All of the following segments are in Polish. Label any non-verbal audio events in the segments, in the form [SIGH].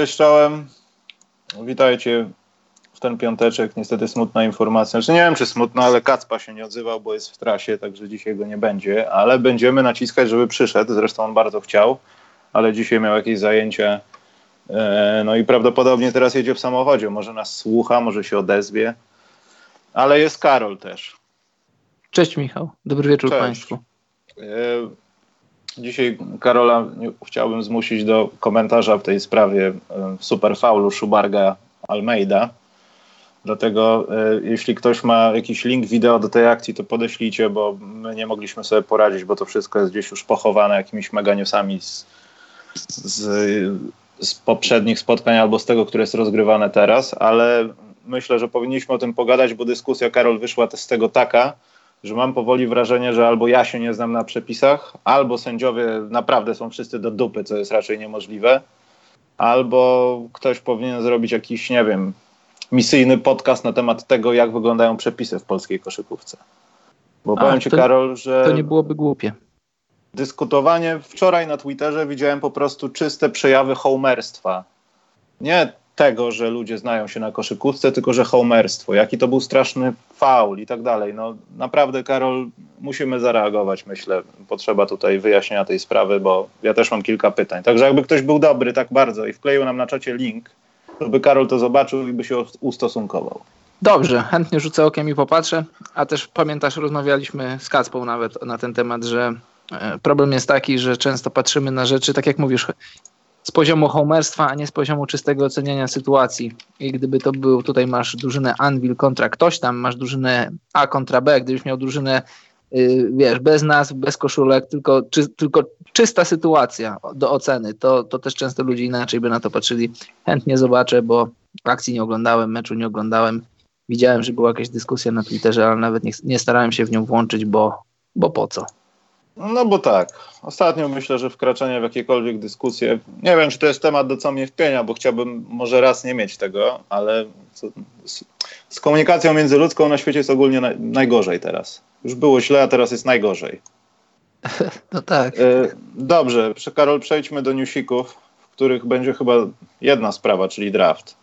Cześć czołem. Witajcie w ten piąteczek. Niestety smutna informacja. Znaczy nie wiem, czy smutna, ale Kacpa się nie odzywał, bo jest w trasie, także dzisiaj go nie będzie. Ale będziemy naciskać, żeby przyszedł. Zresztą on bardzo chciał, ale dzisiaj miał jakieś zajęcie. E, no i prawdopodobnie teraz jedzie w samochodzie. Może nas słucha, może się odezwie. Ale jest Karol też. Cześć Michał. Dobry wieczór Cześć. Państwu. Dzisiaj Karola chciałbym zmusić do komentarza w tej sprawie e, super faulu Szubarga Almeida. Dlatego e, jeśli ktoś ma jakiś link wideo do tej akcji, to podeślijcie, bo my nie mogliśmy sobie poradzić, bo to wszystko jest gdzieś już pochowane jakimiś mega newsami z, z, z poprzednich spotkań albo z tego, które jest rozgrywane teraz, ale myślę, że powinniśmy o tym pogadać, bo dyskusja, Karol, wyszła z tego taka, że mam powoli wrażenie, że albo ja się nie znam na przepisach, albo sędziowie naprawdę są wszyscy do dupy, co jest raczej niemożliwe, albo ktoś powinien zrobić jakiś, nie wiem, misyjny podcast na temat tego, jak wyglądają przepisy w polskiej koszykówce. Bo A, powiem ci, to, Karol, że. To nie byłoby głupie. Dyskutowanie wczoraj na Twitterze widziałem po prostu czyste przejawy homerstwa. Nie tego, że ludzie znają się na koszykówce, tylko że homerstwo, jaki to był straszny faul i tak dalej. No naprawdę, Karol, musimy zareagować, myślę. Potrzeba tutaj wyjaśnienia tej sprawy, bo ja też mam kilka pytań. Także jakby ktoś był dobry tak bardzo i wkleił nam na czacie link, to by Karol to zobaczył i by się ustosunkował. Dobrze, chętnie rzucę okiem i popatrzę. A też pamiętasz, rozmawialiśmy z Kacpą nawet na ten temat, że e, problem jest taki, że często patrzymy na rzeczy, tak jak mówisz, z poziomu homerstwa, a nie z poziomu czystego oceniania sytuacji. I gdyby to był, tutaj masz drużynę Anvil kontra ktoś tam, masz drużynę A kontra B, gdybyś miał drużynę yy, wiesz, bez nazw, bez koszulek, tylko, czy, tylko czysta sytuacja do oceny, to, to też często ludzie inaczej by na to patrzyli. Chętnie zobaczę, bo akcji nie oglądałem, meczu nie oglądałem. Widziałem, że była jakaś dyskusja na Twitterze, ale nawet nie, nie starałem się w nią włączyć, bo, bo po co? No bo tak. Ostatnio myślę, że wkraczanie w jakiekolwiek dyskusje, nie wiem, czy to jest temat do co mnie wpienia, bo chciałbym może raz nie mieć tego, ale z, z komunikacją międzyludzką na świecie jest ogólnie na, najgorzej teraz. Już było źle, a teraz jest najgorzej. [LAUGHS] No tak. E, dobrze, Karol, przejdźmy do newsików, w których będzie chyba jedna sprawa, czyli draft.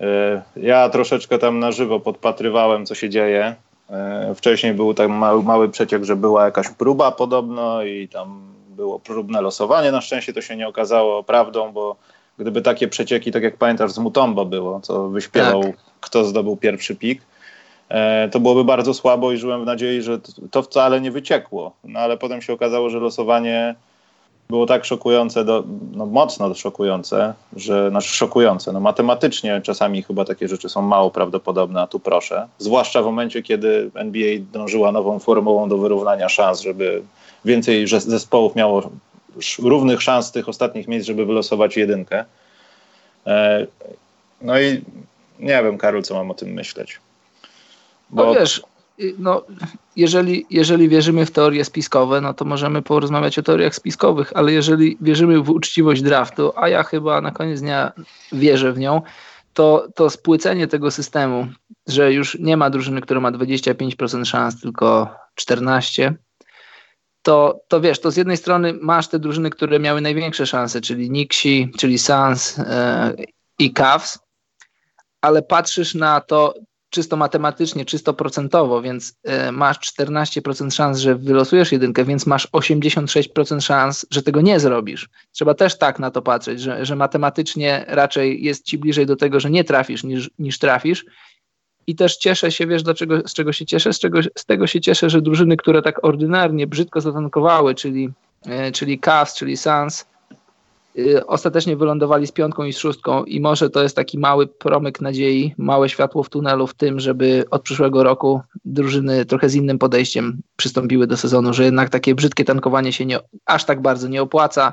E, ja troszeczkę tam na żywo podpatrywałem, co się dzieje. E, wcześniej był tak mały, mały przeciek, że była jakaś próba podobno i tam było próbne losowanie. Na szczęście to się nie okazało prawdą, bo gdyby takie przecieki, tak jak pamiętasz, z Mutombo było, co wyśpiewał, tak. kto zdobył pierwszy pik, e, to byłoby bardzo słabo i żyłem w nadziei, że to wcale nie wyciekło. No ale potem się okazało, że losowanie było tak szokujące, do, no mocno szokujące, że, znaczy szokujące, no matematycznie czasami chyba takie rzeczy są mało prawdopodobne, a tu proszę. Zwłaszcza w momencie, kiedy NBA dążyła nową formułą do wyrównania szans, żeby więcej zespołów miało równych szans tych ostatnich miejsc, żeby wylosować jedynkę. E, no i nie wiem, Karol, co mam o tym myśleć. Bo... No wiesz, no, jeżeli, jeżeli wierzymy w teorie spiskowe, no to możemy porozmawiać o teoriach spiskowych, ale jeżeli wierzymy w uczciwość draftu, a ja chyba na koniec dnia wierzę w nią, to, to spłycenie tego systemu, że już nie ma drużyny, która ma 25% szans, tylko 14%, to, to wiesz, to z jednej strony masz te drużyny, które miały największe szanse, czyli Nixi, czyli Suns yy, i Cavs, ale patrzysz na to, czysto matematycznie, czysto procentowo, więc y, masz 14% szans, że wylosujesz jedynkę, więc masz 86% szans, że tego nie zrobisz. Trzeba też tak na to patrzeć, że, że matematycznie raczej jest ci bliżej do tego, że nie trafisz niż, niż trafisz. I też cieszę się, wiesz, dlaczego, z czego się cieszę? Z, czego, z tego się cieszę, że drużyny, które tak ordynarnie, brzydko zatankowały, czyli, y, czyli Cavs, czyli Suns, ostatecznie wylądowali z piątką i z szóstką i może to jest taki mały promyk nadziei, małe światło w tunelu w tym, żeby od przyszłego roku drużyny trochę z innym podejściem przystąpiły do sezonu, że jednak takie brzydkie tankowanie się nie, aż tak bardzo nie opłaca,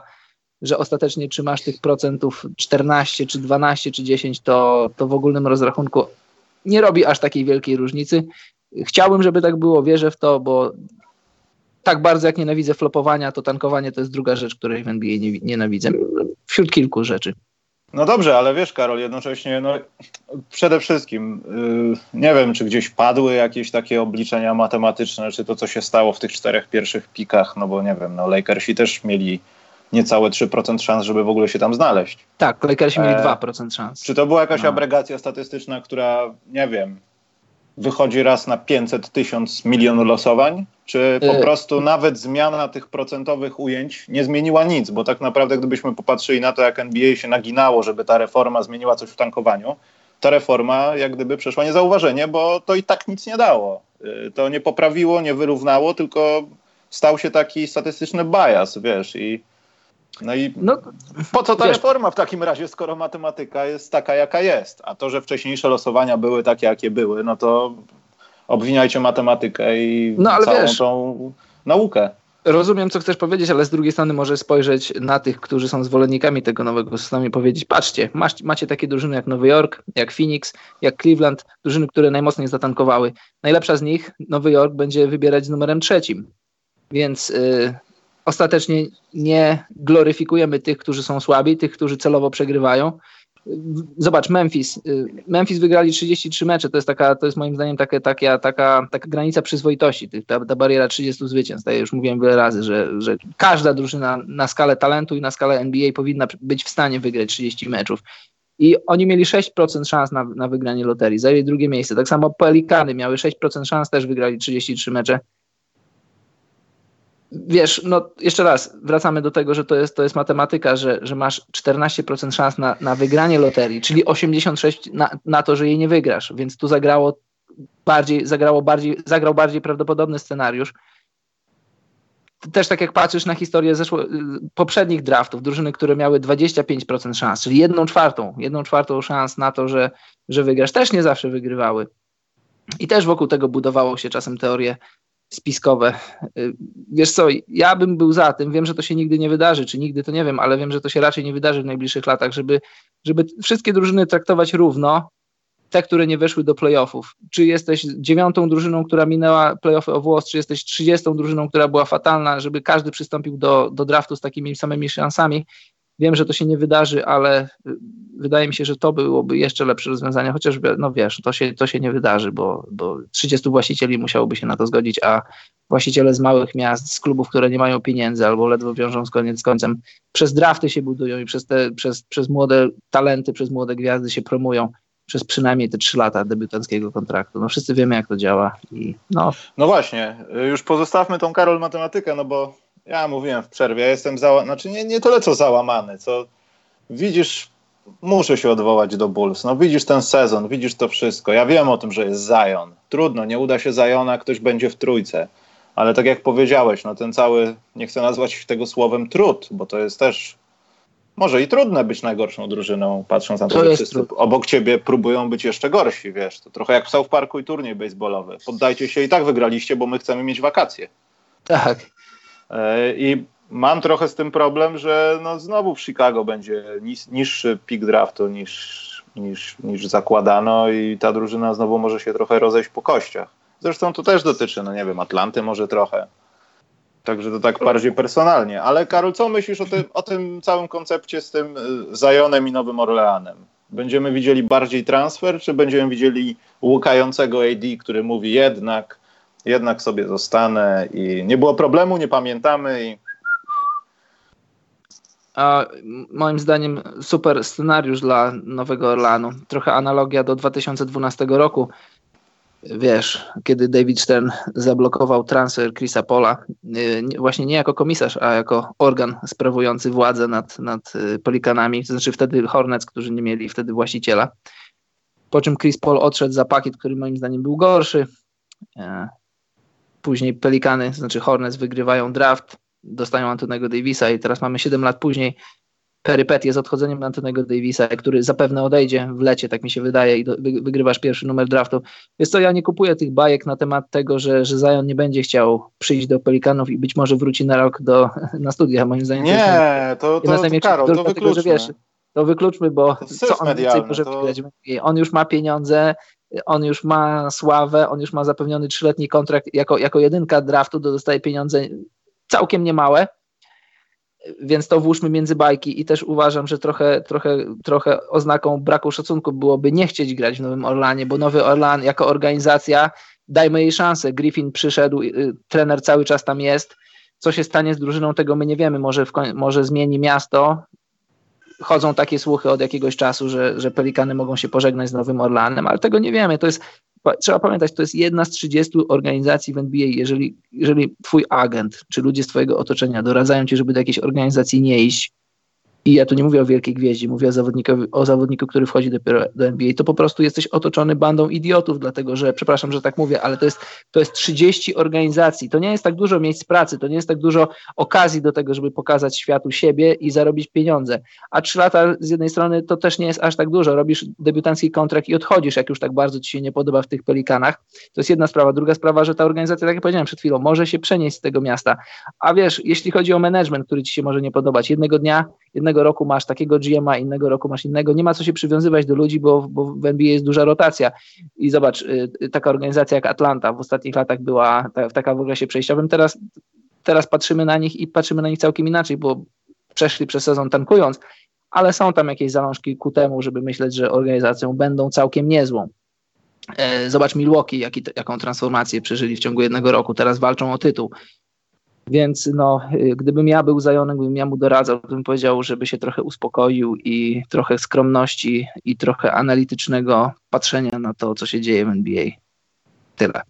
że ostatecznie czy masz tych procentów 14, czy 12, czy 10, to, to w ogólnym rozrachunku nie robi aż takiej wielkiej różnicy. Chciałbym, żeby tak było, wierzę w to, bo tak bardzo jak nienawidzę flopowania, to tankowanie to jest druga rzecz, której w NBA nie, nienawidzę. Wśród kilku rzeczy. No dobrze, ale wiesz, Karol, jednocześnie, no, przede wszystkim, yy, nie wiem, czy gdzieś padły jakieś takie obliczenia matematyczne, czy to, co się stało w tych czterech pierwszych pikach, no bo nie wiem, no Lakersi też mieli niecałe 3% szans, żeby w ogóle się tam znaleźć. Tak, Lakersi mieli e, 2% szans. Czy to była jakaś no. abregacja statystyczna, która, nie wiem, wychodzi raz na 500 tysiąc milion losowań? Czy po y prostu nawet zmiana tych procentowych ujęć nie zmieniła nic? Bo tak naprawdę, gdybyśmy popatrzyli na to, jak NBA się naginało, żeby ta reforma zmieniła coś w tankowaniu, ta reforma jak gdyby przeszła niezauważenie, bo to i tak nic nie dało. Y, to nie poprawiło, nie wyrównało, tylko stał się taki statystyczny bias, wiesz, i no i no, po co ta wiesz, reforma w takim razie, skoro matematyka jest taka, jaka jest? A to, że wcześniejsze losowania były takie, jakie były, no to obwiniajcie matematykę i no, całą wiesz, tą naukę. Rozumiem, co chcesz powiedzieć, ale z drugiej strony może spojrzeć na tych, którzy są zwolennikami tego nowego systemu i powiedzieć, patrzcie, masz, macie takie drużyny jak Nowy Jork, jak Phoenix, jak Cleveland, drużyny, które najmocniej zatankowały. Najlepsza z nich, Nowy Jork, będzie wybierać z numerem trzecim. Więc y, ostatecznie nie gloryfikujemy tych, którzy są słabi, tych, którzy celowo przegrywają. Zobacz, Memphis. Y, Memphis wygrali 33 mecze. To jest taka, to jest moim zdaniem taka, taka, taka, taka granica przyzwoitości. Ta, ta bariera 30 zwycięstw. Ja już mówiłem wiele razy, że, że każda drużyna na skalę talentu i na skalę NBA powinna być w stanie wygrać 30 meczów. I oni mieli 6% szans na, na wygranie loterii, zajęli drugie miejsce. Tak samo Pelikany miały 6% szans, też wygrali 33 mecze wiesz, no jeszcze raz, wracamy do tego, że to jest, to jest matematyka, że, że masz 14% szans na, na wygranie loterii, czyli 86% na, na to, że jej nie wygrasz, więc tu zagrało bardziej, zagrało bardziej, zagrał bardziej prawdopodobny scenariusz. Też tak jak patrzysz na historię zeszło, poprzednich draftów, drużyny, które miały 25% szans, czyli jedną czwartą, jedną czwartą szans na to, że, że wygrasz, też nie zawsze wygrywały. I też wokół tego budowało się czasem teorie spiskowe. Y, wiesz co, ja bym był za tym, wiem, że to się nigdy nie wydarzy, czy nigdy to nie wiem, ale wiem, że to się raczej nie wydarzy w najbliższych latach, żeby, żeby wszystkie drużyny traktować równo, te, które nie weszły do playoffów. Czy jesteś dziewiątą drużyną, która minęła playoffy o włos, czy jesteś trzydziestą drużyną, która była fatalna, żeby każdy przystąpił do, do draftu z takimi samymi szansami. Wiem, że to się nie wydarzy, ale y, wydaje mi się, że to byłoby jeszcze lepsze rozwiązanie, chociaż no wiesz, to się, to się nie wydarzy, bo, bo 30 właścicieli musiałoby się na to zgodzić, a właściciele z małych miast, z klubów, które nie mają pieniędzy albo ledwo wiążą z koniec z końcem, przez drafty się budują i przez, te, przez, przez młode talenty, przez młode gwiazdy się promują przez przynajmniej te trzy lata debiutanckiego kontraktu. No wszyscy wiemy, jak to działa. I no. no właśnie, już pozostawmy tą Karol matematykę, no bo ja mówiłem w przerwie, ja jestem załamany, znaczy nie, nie tyle co załamany, co widzisz, muszę się odwołać do Bulls, no widzisz ten sezon, widzisz to wszystko, ja wiem o tym, że jest Zion, trudno, nie uda się Ziona, ktoś będzie w trójce, ale tak jak powiedziałeś, no ten cały, nie chcę nazwać tego słowem trud, bo to jest też może i trudne być najgorszą drużyną, patrząc na to, to że wszyscy trud. obok ciebie próbują być jeszcze gorsi, wiesz, to trochę jak w South Parku i turniej baseballowy. Poddajcie się i tak wygraliście, bo my chcemy mieć wakacje. Tak. E, I mam trochę z tym problem, że no znowu w Chicago będzie niższy pik draftu niż, niż, niż zakładano i ta drużyna znowu może się trochę rozejść po kościach. Zresztą to też dotyczy, no nie wiem, Atlanty może trochę. Także to tak bardziej personalnie. Ale Karol, co myślisz o tym, o tym całym koncepcie z tym y, Zajonem i Nowym Orleanem? Będziemy widzieli bardziej transfer, czy będziemy widzieli łukającego AD, który mówi jednak jednak sobie zostanę i nie było problemu, nie pamiętamy i a moim zdaniem super scenariusz dla Nowego Orlanu. Trochę analogia do 2012 roku. Wiesz, kiedy David Stern zablokował transfer Chrisa Pola, y, właśnie nie jako komisarz, a jako organ sprawujący władzę nad, nad y, Pelikanami, to znaczy wtedy Hornets, którzy nie mieli wtedy właściciela. Po czym Chris Paul odszedł za pakiet, który moim zdaniem był gorszy. Później Pelikany, znaczy Hornets wygrywają draft, dostają Antonego Davisa i teraz mamy 7 lat później perypetię z odchodzeniem Antonego Davisa, który zapewne odejdzie w lecie, tak mi się wydaje, i do, wygrywasz pierwszy numer draftu. Więc to ja nie kupuję tych bajek na temat tego, że, że Zion nie będzie chciał przyjść do Pelikanów i być może wróci na rok do, [LAUGHS] na studia, moim zdaniem. Nie, to, to, to, to Karol, to wykluczmy. Tego, że wiesz, to wykluczmy, bo co on więcej może to... On już ma pieniądze, on już ma sławę, on już ma zapewniony trzyletni kontrakt, jako, jako jedynka draftu dostaje pieniądze całkiem niemałe, więc to włóżmy między bajki i też uważam, że trochę, trochę, trochę oznaką braku szacunku byłoby nie chcieć grać w Nowym Orlanie, bo Nowy Orlan jako organizacja, dajmy jej szansę. Griffin przyszedł, y, trener cały czas tam jest, co się stanie z drużyną, tego my nie wiemy. Może, w, może zmieni miasto. Chodzą takie słuchy od jakiegoś czasu, że, że Pelikany mogą się pożegnać z Nowym Orlanem, ale tego nie wiemy. To jest, trzeba pamiętać, to jest jedna z 30 organizacji w NBA. Jeżeli, jeżeli twój agent czy ludzie z twojego otoczenia doradzają ci, żeby do jakiejś organizacji nie iść, i ja tu nie mówię o wielkiej gwieździe, mówię o o zawodniku, który wchodzi dopiero do NBA, to po prostu jesteś otoczony bandą idiotów, dlatego że, przepraszam, że tak mówię, ale to jest, to jest 30 organizacji, to nie jest tak dużo miejsc pracy, to nie jest tak dużo okazji do tego, żeby pokazać światu siebie i zarobić pieniądze. A trzy lata z jednej strony to też nie jest aż tak dużo, robisz debiutancki kontrakt i odchodzisz, jak już tak bardzo ci się nie podoba w tych pelikanach. To jest jedna sprawa. Druga sprawa, że ta organizacja, tak jak powiedziałem przed chwilą, może się przenieść z tego miasta. A wiesz, jeśli chodzi o management, który ci się może nie podobać, jednego dnia jednego roku masz takiego GMA, innego roku masz innego. Nie ma co się przywiązywać do ludzi, bo, bo w NBA jest duża rotacja. I zobacz, y, y, taka organizacja jak Atlanta w ostatnich latach była taka w okresie przejściowym. Teraz, teraz patrzymy na nich i patrzymy na nich całkiem inaczej, bo przeszli przez sezon tankując, ale są tam jakieś zalążki ku temu, żeby myśleć, że organizacją będą całkiem niezłą. E, zobacz Milwaukee, jaki, jaką transformację przeżyli w ciągu jednego roku. Teraz walczą o tytuł. Więc no, y, gdybym ja był Zajonem, gdybym ja mu doradzał, bym powiedział, żeby się trochę uspokoił i trochę skromności i trochę analitycznego patrzenia na to, co się dzieje w NBA. Tyle.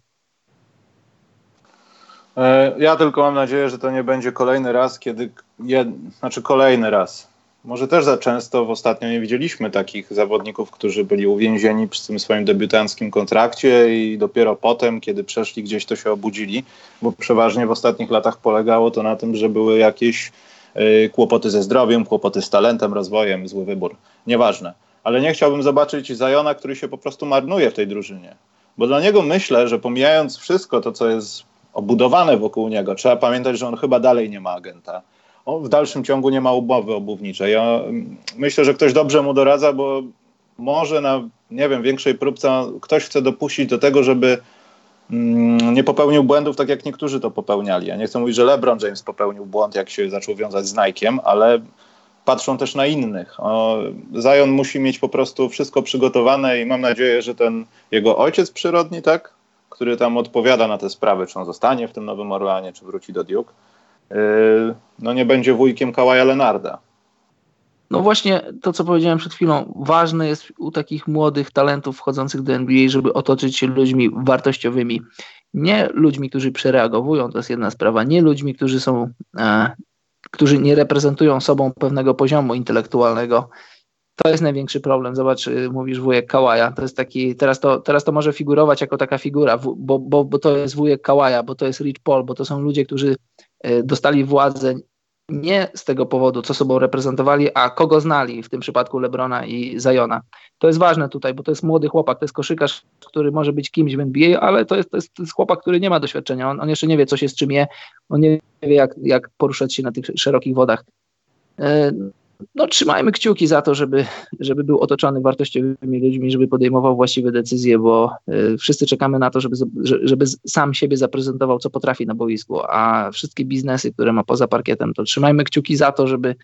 E, ja tylko mam nadzieję, że to nie będzie kolejny raz, kiedy. Jed... Znaczy, kolejny raz może też za często w ostatnio nie widzieliśmy takich zawodników, którzy byli uwięzieni przy tym swoim debiutanckim kontrakcie i dopiero potem, kiedy przeszli gdzieś, to się obudzili, bo przeważnie w ostatnich latach polegało to na tym, że były jakieś y, kłopoty ze zdrowiem, kłopoty z talentem, rozwojem, zły wybór. Nieważne. Ale nie chciałbym zobaczyć Zajona, który się po prostu marnuje w tej drużynie. Bo dla niego myślę, że pomijając wszystko to, co jest obudowane wokół niego, trzeba pamiętać, że on chyba dalej nie ma agenta w dalszym ciągu nie ma umowy obuwniczej. Ja mm, myślę, że ktoś dobrze mu doradza, bo może na, nie wiem, większej próbce ktoś chce dopuścić do tego, żeby mm, nie popełnił błędów tak jak niektórzy to popełniali. Ja nie chcę mówić, że LeBron James popełnił błąd, jak się zaczął wiązać z Nike'em, ale patrzą też na innych. Zion musi mieć po prostu wszystko przygotowane i mam nadzieję, że ten jego ojciec przyrodni, tak, który tam odpowiada na te sprawy, czy on zostanie w tym Nowym Orleanie, czy wróci do Duke, no nie będzie wujkiem Kawaja Lenarda. No właśnie to, co powiedziałem przed chwilą, ważne jest u takich młodych talentów wchodzących do NBA, żeby otoczyć się ludźmi wartościowymi. Nie ludźmi, którzy przereagowują, to jest jedna sprawa, nie ludźmi, którzy są, e, którzy nie reprezentują sobą pewnego poziomu intelektualnego. To jest największy problem. Zobacz, y, mówisz wujek Kałaja. To jest taki, teraz to, teraz to może figurować jako taka figura, bo, bo, bo to jest wujek Kałaja, bo to jest Rich Paul, bo to są ludzie, którzy dostali władzę nie z tego powodu, co sobą reprezentowali, a kogo znali, w tym przypadku Lebrona i Zajona. To jest ważne tutaj, bo to jest młody chłopak, to jest koszykarz, który może być kimś w NBA, ale to jest, to jest, to jest chłopak, który nie ma doświadczenia. On, on, jeszcze nie wie, co się z czym je, on nie wie, jak, jak poruszać się na tych szerokich wodach. No, trzymajmy kciuki za to, żeby, żeby był otoczony wartościowymi ludźmi, żeby podejmował właściwe decyzje, bo y, wszyscy czekamy na to, żeby, żeby sam siebie zaprezentował, co potrafi na boisku, a wszystkie biznesy, które ma poza parkietem, to trzymajmy kciuki za to, żeby,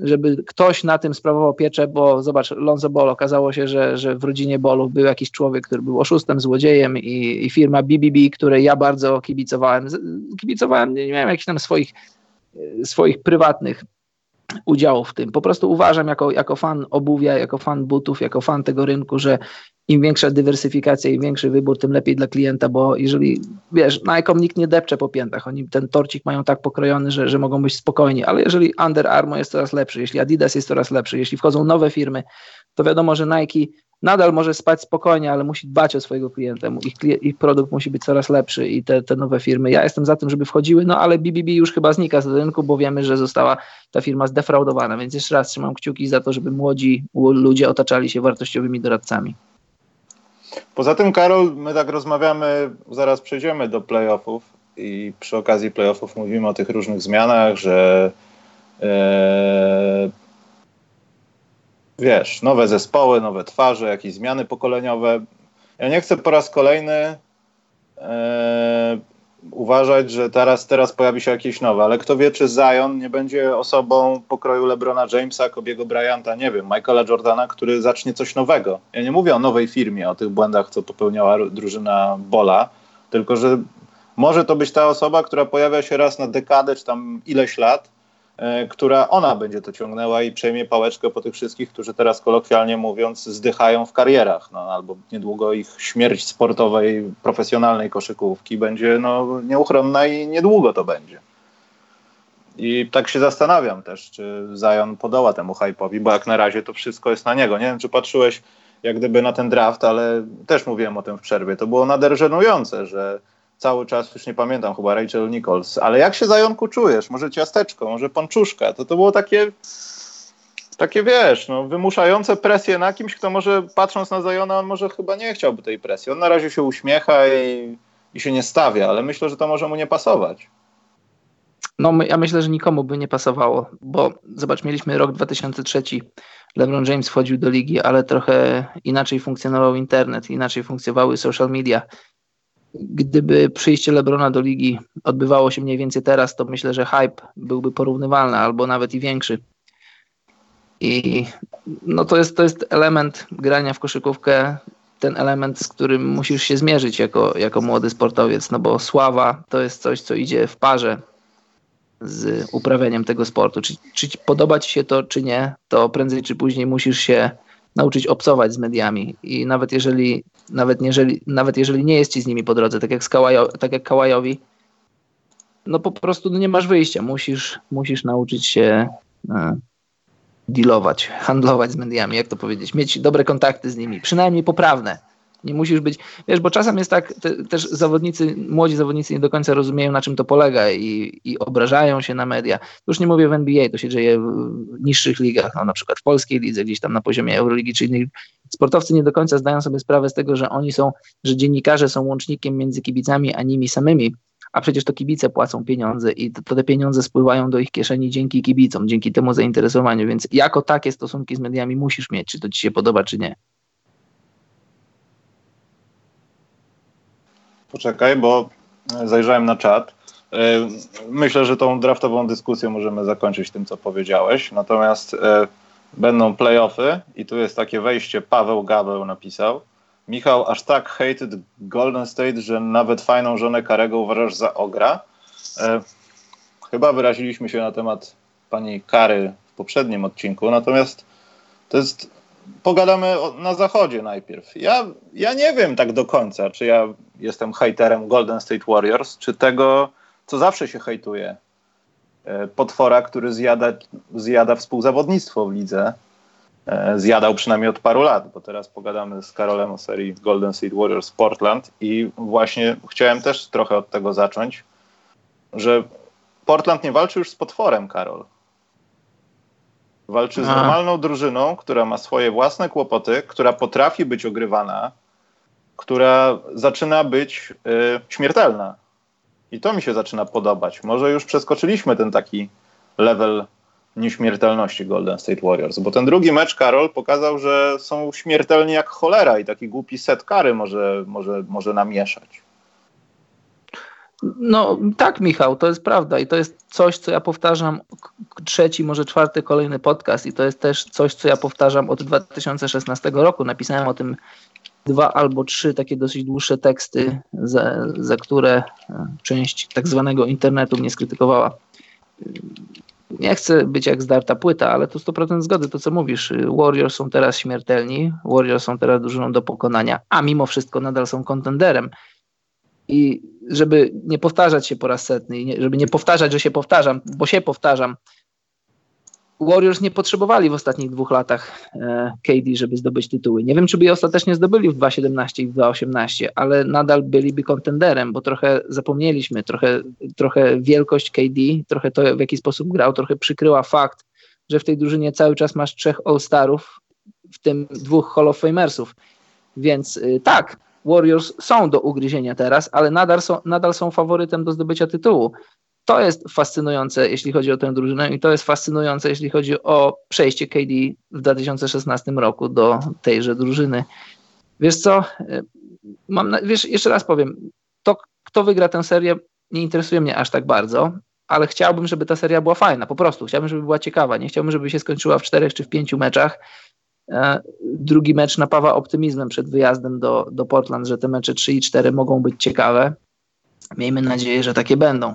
żeby ktoś na tym sprawował pieczę, bo zobacz, Lonzo Ball, okazało się, że, że w rodzinie Bolów był jakiś człowiek, który był oszustem, złodziejem i, i firma BBB, której ja bardzo kibicowałem, kibicowałem, nie miałem jakichś tam swoich, swoich prywatnych udziału w tym. Po prostu uważam jako, jako fan obuwia, jako fan butów, jako fan tego rynku, że im większa dywersyfikacja, im większy wybór, tym lepiej dla klienta, bo jeżeli, wiesz, Nike nikt nie depcze po piętach, oni ten torcik mają tak pokrojony, że, że mogą być spokojni, ale jeżeli Under Armour jest coraz lepszy, jeśli Adidas jest coraz lepszy, jeśli wchodzą nowe firmy, to wiadomo, że Nike nadal może spać spokojnie, ale musi dbać o swojego klienta. Ich, ich produkt musi być coraz lepszy i te, te nowe firmy. Ja jestem za tym, żeby wchodziły, no ale BBB już chyba znika z rynku, bo wiemy, że została ta firma zdefraudowana. Więc jeszcze raz trzymam kciuki za to, żeby młodzi ludzie otaczali się wartościowymi doradcami. Poza tym, Karol, my tak rozmawiamy, zaraz przejdziemy do playoffów i przy okazji playoffów mówimy o tych różnych zmianach, że e, wiesz, nowe zespoły, nowe twarze, jakieś zmiany pokoleniowe. Ja nie chcę po raz kolejny e, uważać, że teraz, teraz pojawi się jakieś nowe, ale kto wie, czy Zion nie będzie osobą pokroju LeBrona Jamesa, Kobiego Bryanta, nie wiem, Michaela Jordana, który zacznie coś nowego. Ja nie mówię o nowej firmie, o tych błędach, co popełniała drużyna Bola, tylko że może to być ta osoba, która pojawia się raz na dekadę, czy tam ileś lat, która ona będzie to ciągnęła i przejmie pałeczkę po tych wszystkich, którzy teraz kolokwialnie mówiąc zdychają w karierach, no, albo niedługo ich śmierć sportowej, profesjonalnej koszykówki będzie no, nieuchronna i niedługo to będzie. I tak się zastanawiam też, czy Zion podoła temu hype'owi, bo jak na razie to wszystko jest na niego. Nie wiem, czy patrzyłeś jak gdyby na ten draft, ale też mówiłem o tym w przerwie. To było nader żenujące, że cały czas, już nie pamiętam, chyba Rachel Nichols, ale jak się Zajonku czujesz? Może ciasteczko, może ponczuszka? To to było takie, takie wiesz, no, wymuszające presję na kimś, kto może patrząc na Zajona, on może chyba nie chciałby tej presji. On na razie się uśmiecha i, i się nie stawia, ale myślę, że to może mu nie pasować. No, ja myślę, że nikomu by nie pasowało, bo zobacz, mieliśmy rok 2003. LeBron James wchodził do ligi, ale trochę inaczej funkcjonował internet, inaczej funkcjonowały social media. Gdyby przyjście LeBrona do ligi odbywało się mniej więcej teraz, to myślę, że hype byłby porównywalny albo nawet i większy. I no to jest, to jest element grania w koszykówkę, ten element, z którym musisz się zmierzyć jako, jako młody sportowiec, no bo sława to jest coś, co idzie w parze z uprawianiem tego sportu. Czy, czy podoba ci się to, czy nie, to prędzej czy później musisz się nauczyć obcować z mediami i nawet jeżeli, nawet jeżeli, nawet jeżeli nie jest ci z nimi po drodze, tak jak, z Kawajo, tak jak Kawajowi, no po prostu no nie masz wyjścia. Musisz, musisz nauczyć się e, dealować, handlować z mediami, jak to powiedzieć, mieć dobre kontakty z nimi, przynajmniej poprawne. Nie musisz być, wiesz, bo czasem jest tak, te, też zawodnicy, młodzi zawodnicy nie do końca rozumieją, na czym to polega i, i obrażają się na media. Już nie mówię w NBA, to się dzieje w niższych ligach, no, na przykład w polskiej lidze, gdzieś tam na poziomie Euroligi czy innych. Sportowcy nie do końca zdają sobie sprawę z tego, że oni są, że dziennikarze są łącznikiem między kibicami a nimi samymi, a przecież to kibice płacą pieniądze i to, to, te pieniądze spływają do ich kieszeni dzięki kibicom, dzięki temu zainteresowaniu, więc jako takie stosunki z mediami musisz mieć, czy to ci się podoba, czy nie. Poczekaj, bo zajrzałem na czat. E, myślę, że tą draftową dyskusję możemy zakończyć tym, co powiedziałeś. Natomiast e, będą playoffy i tu jest takie wejście. Paweł Gabeł napisał. Michał, aż tak hated Golden State, że nawet fajną żonę Karego uważasz za ogra. E, chyba wyraziliśmy się na temat pani Kary w poprzednim odcinku, natomiast to jest pogadamy na zachodzie najpierw. Ja, ja nie wiem tak do końca, czy ja jestem hejterem Golden State Warriors, czy tego, co zawsze się hejtuje. E, potwora, który zjada, zjada współzawodnictwo w lidze. E, zjadał przynajmniej od paru lat, bo teraz pogadamy z Karolem o serii Golden State Warriors Portland i właśnie chciałem też trochę od tego zacząć, że Portland nie walczy już z potworem, Karol. Walczy z normalną drużyną, która ma swoje własne kłopoty, która potrafi być ogrywana, która zaczyna być y, śmiertelna. I to mi się zaczyna podobać. Może już przeskoczyliśmy ten taki level nieśmiertelności Golden State Warriors, bo ten drugi mecz, Karol, pokazał, że są śmiertelni jak cholera i taki głupi set kary może, może, może namieszać. No tak, Michał, to jest prawda i to jest coś, co ja powtarzam trzeci, może czwarty, kolejny podcast i to jest też coś, co ja powtarzam od 2016 roku. Napisałem o tym dwa albo trzy takie dosyć dłuższe teksty, za, za które e, część tak zwanego internetu mnie skrytykowała. Nie chcę być jak zdarta płyta, ale to 100% zgody, to co mówisz. Warriors są teraz śmiertelni, Warriors są teraz drużyną do pokonania, a mimo wszystko nadal są kontenderem. I żeby nie powtarzać się po raz setny, nie, żeby nie powtarzać, że się powtarzam, bo się powtarzam, Warriors nie potrzebowali w ostatnich dwóch latach e, KD, żeby zdobyć tytuły. Nie wiem, czy by je ostatecznie zdobyli w 2.17 i w 2.18, ale nadal byliby kontenderem, bo trochę zapomnieliśmy, trochę, trochę wielkość KD, trochę to, w jaki sposób grał, trochę przykryła fakt, że w tej drużynie cały czas masz trzech All-Starów, w tym dwóch Hall of Famersów. Więc y, tak, Warriors są do ugryzienia teraz, ale nadal są, nadal są faworytem do zdobycia tytułu. To jest fascynujące, jeśli chodzi o tę drużynę, i to jest fascynujące, jeśli chodzi o przejście KD w 2016 roku do tejże drużyny. Wiesz co? Mam na, wiesz, jeszcze raz powiem, to kto wygra tę serię, nie interesuje mnie aż tak bardzo, ale chciałbym, żeby ta seria była fajna, po prostu. Chciałbym, żeby była ciekawa. Nie chciałbym, żeby się skończyła w czterech czy w pięciu meczach, drugi mecz napawa optymizmem przed wyjazdem do, do Portland, że te mecze 3 i 4 mogą być ciekawe. Miejmy nadzieję, że takie będą.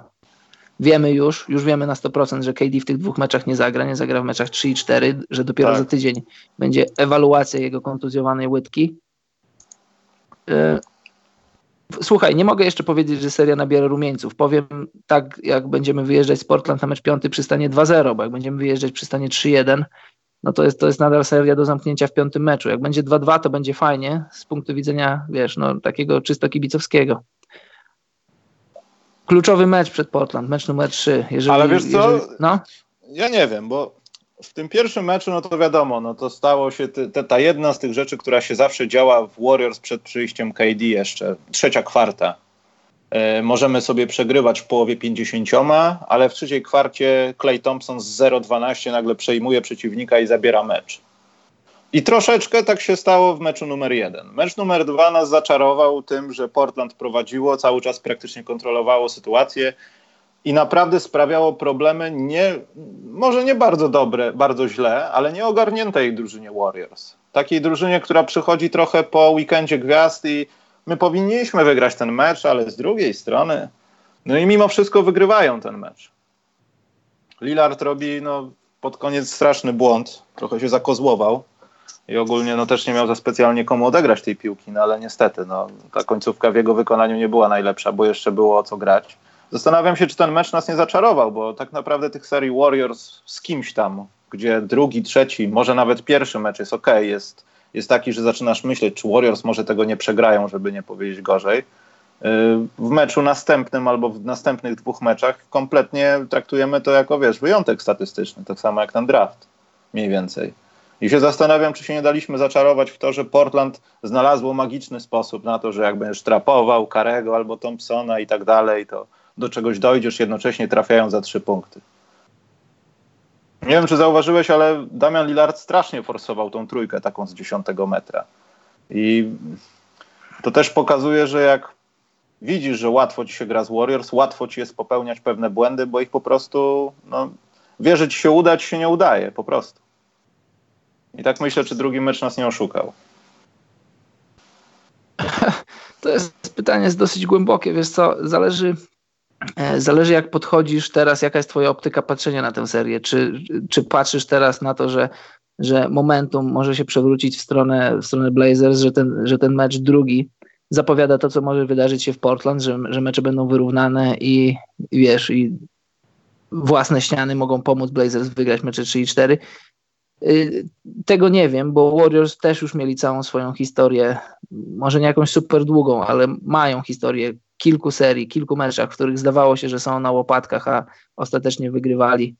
Wiemy już, już wiemy na 100%, że KD w tych dwóch meczach nie zagra, nie zagra w meczach 3 i 4, że dopiero tak. za tydzień będzie ewaluacja jego kontuzjowanej łydki. E, słuchaj, nie mogę jeszcze powiedzieć, że seria nabiera rumieńców. Powiem tak, jak będziemy wyjeżdżać z Portland na mecz 5 przy stanie 2-0, bo jak będziemy wyjeżdżać przy stanie 3-1, no to jest, to jest nadal seria do zamknięcia w piątym meczu. Jak będzie 2-2, to będzie fajnie z punktu widzenia, wiesz, no takiego czysto kibicowskiego kluczowy mecz przed Portland, mecz numer 3. Jeżeli, Ale wiesz co? Jeżeli, no? Ja nie wiem, bo w tym pierwszym meczu, no to wiadomo, no to stało się te, ta jedna z tych rzeczy, która się zawsze działa w Warriors przed przyjściem KD jeszcze, trzecia kwarta. E, możemy sobie przegrywać w połowie 50, ale w trzeciej kwarcie Clay Thompson z 0-12 nagle przejmuje przeciwnika i zabiera mecz. I troszeczkę tak się stało w meczu numer jeden. Mecz numer dwa nas zaczarował tym, że Portland prowadziło, cały czas praktycznie kontrolowało sytuację i naprawdę sprawiało problemy nie, może nie bardzo dobre, bardzo źle, ale nie ogarniętej drużynie Warriors. Takiej drużynie, która przychodzi trochę po weekendzie gwiazd i my powinniśmy wygrać ten mecz, ale z drugiej strony, no i mimo wszystko wygrywają ten mecz. Lillard robi no, pod koniec straszny błąd, trochę się zakozłował i ogólnie no, też nie miał za specjalnie komu odegrać tej piłki, no ale niestety no, ta końcówka w jego wykonaniu nie była najlepsza, bo jeszcze było o co grać. Zastanawiam się, czy ten mecz nas nie zaczarował, bo tak naprawdę tych serii Warriors z kimś tam, gdzie drugi, trzeci, może nawet pierwszy mecz jest ok, jest, jest taki, że zaczynasz myśleć, czy Warriors może tego nie przegrają, żeby nie powiedzieć gorzej. Yy, w meczu następnym albo w następnych dwóch meczach kompletnie traktujemy to jako, wiesz, wyjątek statystyczny, tak samo jak ten draft, mniej więcej. I się zastanawiam, czy się nie daliśmy zaczarować w to, że Portland znalazło magiczny sposób na to, że jak będziesz trapował Karego albo Thompsona i tak dalej, to do czegoś dojdziesz, jednocześnie trafiając za trzy punkty. Nie wiem, czy zauważyłeś, ale Damian Lillard strasznie forsował tą trójkę taką z dziesiątego metra. I to też pokazuje, że jak widzisz, że łatwo ci się gra z Warriors, łatwo ci jest popełniać pewne błędy, bo ich po prostu, no, wierzyć się uda, ci się nie udaje, po prostu. I tak myślę, czy drugi mecz nas nie oszukał. [LAUGHS] To jest pytanie jest dosyć głębokie, wiesz co, zależy, zależy jak podchodzisz teraz, jaka jest twoja optyka patrzenia na tę serię. Czy, czy patrzysz teraz na to, że, że momentum może się przewrócić w stronę, w stronę Blazers, że ten, że ten mecz drugi zapowiada to, co może wydarzyć się w Portland, że, że mecze będą wyrównane i, i wiesz, i własne ściany mogą pomóc Blazers wygrać mecze 3 i 4. Y, tego nie wiem, bo Warriors też już mieli całą swoją historię, może nie jakąś super długą, ale mają historię kilku serii, kilku meczach, w których zdawało się, że są na łopatkach, a ostatecznie wygrywali.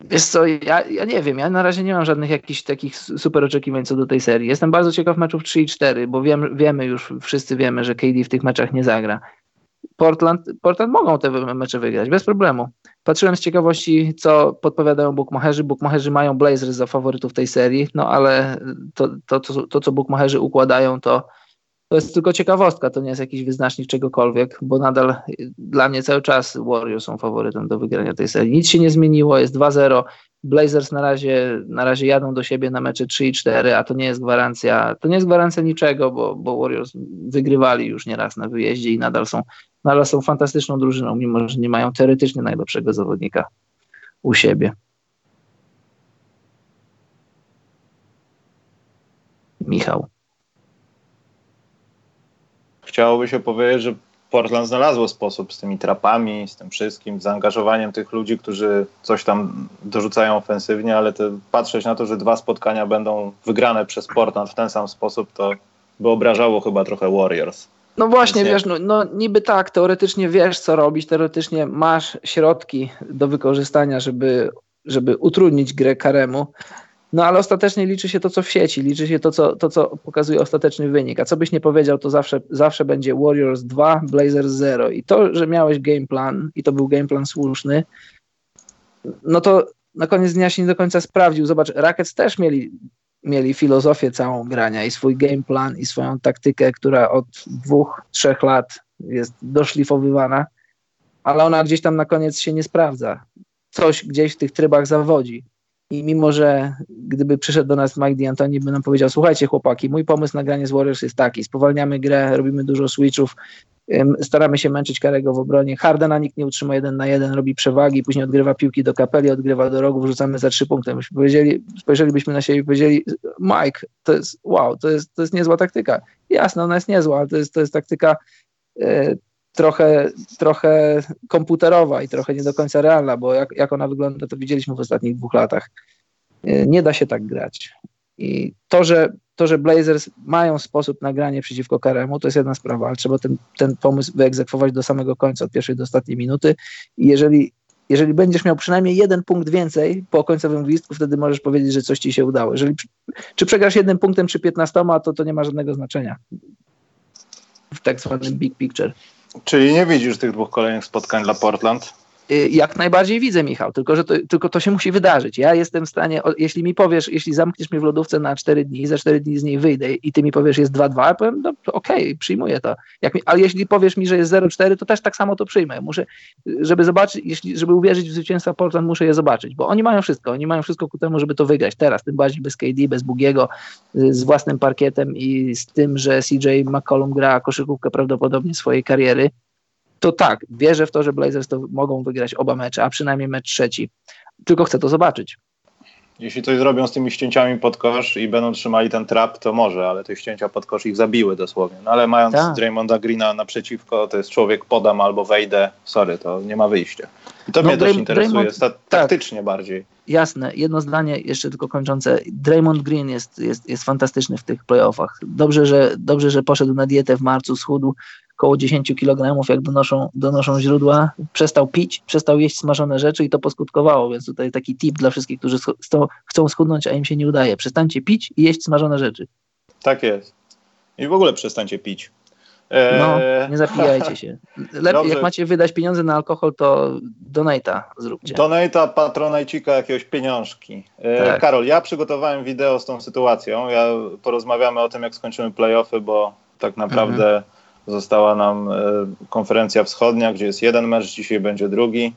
Wiesz co, ja, ja nie wiem, ja na razie nie mam żadnych jakichś takich super oczekiwań co do tej serii. Jestem bardzo ciekaw meczów 3 i 4, bo wiem, wiemy już, wszyscy wiemy, że KD w tych meczach nie zagra. Portland, Portland mogą te mecze wygrać, bez problemu. Patrzyłem z ciekawości, co podpowiadają bookmacherzy. Bookmacherzy mają Blazers za faworytów tej serii, no ale to, to, to, to co bookmacherzy układają, to, to jest tylko ciekawostka, to nie jest jakiś wyznacznik czegokolwiek, bo nadal dla mnie cały czas Warriors są faworytem do wygrania tej serii. Nic się nie zmieniło, jest 2-0. Blazers na razie, na razie jadą do siebie na mecze 3 i 4, a to nie jest gwarancja, to nie jest gwarancja niczego, bo, bo Warriors wygrywali już nieraz na wyjeździe i nadal są ale są fantastyczną drużyną, mimo że nie mają teoretycznie najlepszego zawodnika u siebie. Michał. Chciałoby się powiedzieć, że Portland znalazło sposób z tymi trapami, z tym wszystkim, z zaangażowaniem tych ludzi, którzy coś tam dorzucają ofensywnie, ale to, patrzeć na to, że dwa spotkania będą wygrane przez Portland w ten sam sposób, to by obrażało chyba trochę Warriors. No właśnie, wiesz, no, no, niby tak, teoretycznie wiesz, co robić, teoretycznie masz środki do wykorzystania, żeby, żeby utrudnić grę Karemu, no ale ostatecznie liczy się to, co w sieci, liczy się to, co, to, co pokazuje ostateczny wynik. A co byś nie powiedział, to zawsze, zawsze będzie Warriors 2, Blazers 0. I to, że miałeś game plan i to był game plan słuszny, no to na koniec dnia się nie do końca sprawdził. Zobacz, Rackets też mieli mieli filozofię całą grania i swój game plan i swoją taktykę, która od dwóch, trzech lat jest doszlifowywana, ale ona gdzieś tam na koniec się nie sprawdza. Coś gdzieś w tych trybach zawodzi. I mimo, że gdyby przyszedł do nas Mike D'Antoni, by nam powiedział, słuchajcie chłopaki, mój pomysł na granie z Warriors jest taki, spowalniamy grę, robimy dużo switchów, staramy się męczyć Karego w obronie, Hardena nikt nie utrzyma jeden na jeden, robi przewagi, później odgrywa piłki do kapeli, odgrywa do rogu, wrzucamy za trzy punkty. Myśmy powiedzieli, spojrzelibyśmy na siebie i powiedzieli, Mike, to jest wow, to jest, to jest niezła taktyka. Jasne, ona jest niezła, ale to jest, to jest taktyka e, trochę, trochę komputerowa i trochę nie do końca realna, bo jak, jak ona wygląda, to widzieliśmy w ostatnich dwóch latach. E, nie da się tak grać. I to, że, to, że Blazers mają sposób na granie przeciwko Karemu, to jest jedna sprawa, ale trzeba ten, ten pomysł wyegzekwować do samego końca, od pierwszej do ostatniej minuty. I jeżeli, jeżeli będziesz miał przynajmniej jeden punkt więcej po końcowym gwizdku, wtedy możesz powiedzieć, że coś ci się udało. Jeżeli, czy przegrasz jednym punktem, czy piętnastoma, to to nie ma żadnego znaczenia w tak zwanym big picture. Czyli nie widzisz tych dwóch kolejnych spotkań dla Portland? Y, jak najbardziej widzę, Michał, tylko że to, tylko to się musi wydarzyć. Ja jestem w stanie, jeśli mi powiesz, jeśli zamkniesz mnie w lodówce na 4 dni, za 4 dni z niej wyjdę i ty mi powiesz, jest 2-2, powiem, no okej, okay, przyjmuję to. Mi, ale jeśli powiesz mi, że jest 0-4, to też tak samo to przyjmę. Muszę, żeby zobaczyć, jeśli, żeby uwierzyć w zwycięstwa Portland, muszę je zobaczyć, bo oni mają wszystko, oni mają wszystko ku temu, żeby to wygrać teraz, tym bardziej bez KD, bez Bugiego, y, z własnym parkietem i z tym, że CJ McCollum gra koszykówkę prawdopodobnie swojej kariery to tak, wierzę w to, że Blazers to mogą wygrać oba mecze, a przynajmniej mecz trzeci. Tylko chcę to zobaczyć. Jeśli coś zrobią z tymi ścięciami pod kosz i będą trzymali ten trap, to może, ale te ścięcia pod kosz ich zabiły dosłownie. No ale mając tak. Draymonda Greena naprzeciwko, to jest człowiek podam albo wejdę, sorry, to nie ma wyjścia. I to no, mnie Dray- też interesuje, Draymond, ta, tak. taktycznie tak. bardziej. Jasne, jedno zdanie jeszcze tylko kończące. Draymond Green jest, jest, jest fantastyczny w tych playoffach. Dobrze że, dobrze, że poszedł na dietę w marcu, schudł, około 10 kg, jak donoszą, donoszą źródła. Przestał pić, przestał jeść smażone rzeczy i to poskutkowało, więc tutaj taki tip dla wszystkich, którzy chcą schudnąć, a im się nie udaje. Przestańcie pić i jeść smażone rzeczy. Tak jest. I w ogóle przestańcie pić. No, nie zapijajcie się. [LAUGHS] Lepiej, jak macie wydać pieniądze na alkohol, to donata zróbcie. Donata, patronajcika, jakiegoś pieniążki. E, tak. Karol, ja przygotowałem wideo z tą sytuacją. Ja porozmawiamy o tym, jak skończymy playoffy, bo tak naprawdę mhm. Została nam e, konferencja wschodnia, gdzie jest jeden mecz, dzisiaj będzie drugi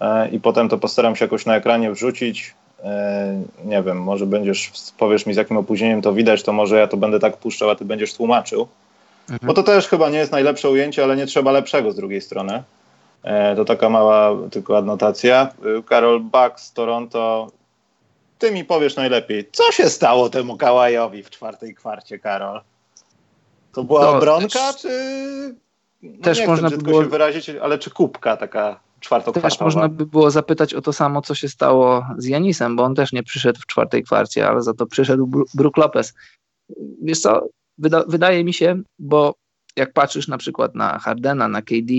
e, i potem to postaram się jakoś na ekranie wrzucić. E, nie wiem, może będziesz, powiesz mi z jakim opóźnieniem to widać, to może ja to będę tak puszczał, a ty będziesz tłumaczył. Mhm. Bo to też chyba nie jest najlepsze ujęcie, ale nie trzeba lepszego z drugiej strony. To taka mała tylko adnotacja. Karol Bucks, Toronto. Ty mi powiesz najlepiej, co się stało temu Kałajowi w czwartej kwarcie, Karol? To była no, obronka, czy... No też nie można by było... się wyrazić, ale czy kubka taka czwartokwartowa? Też można by było zapytać o to samo, co się stało z Janisem, bo on też nie przyszedł w czwartej kwarcie, ale za to przyszedł Brook Lopez. Wiesz co, wyda wydaje mi się, bo jak patrzysz na przykład na Hardena, na KD,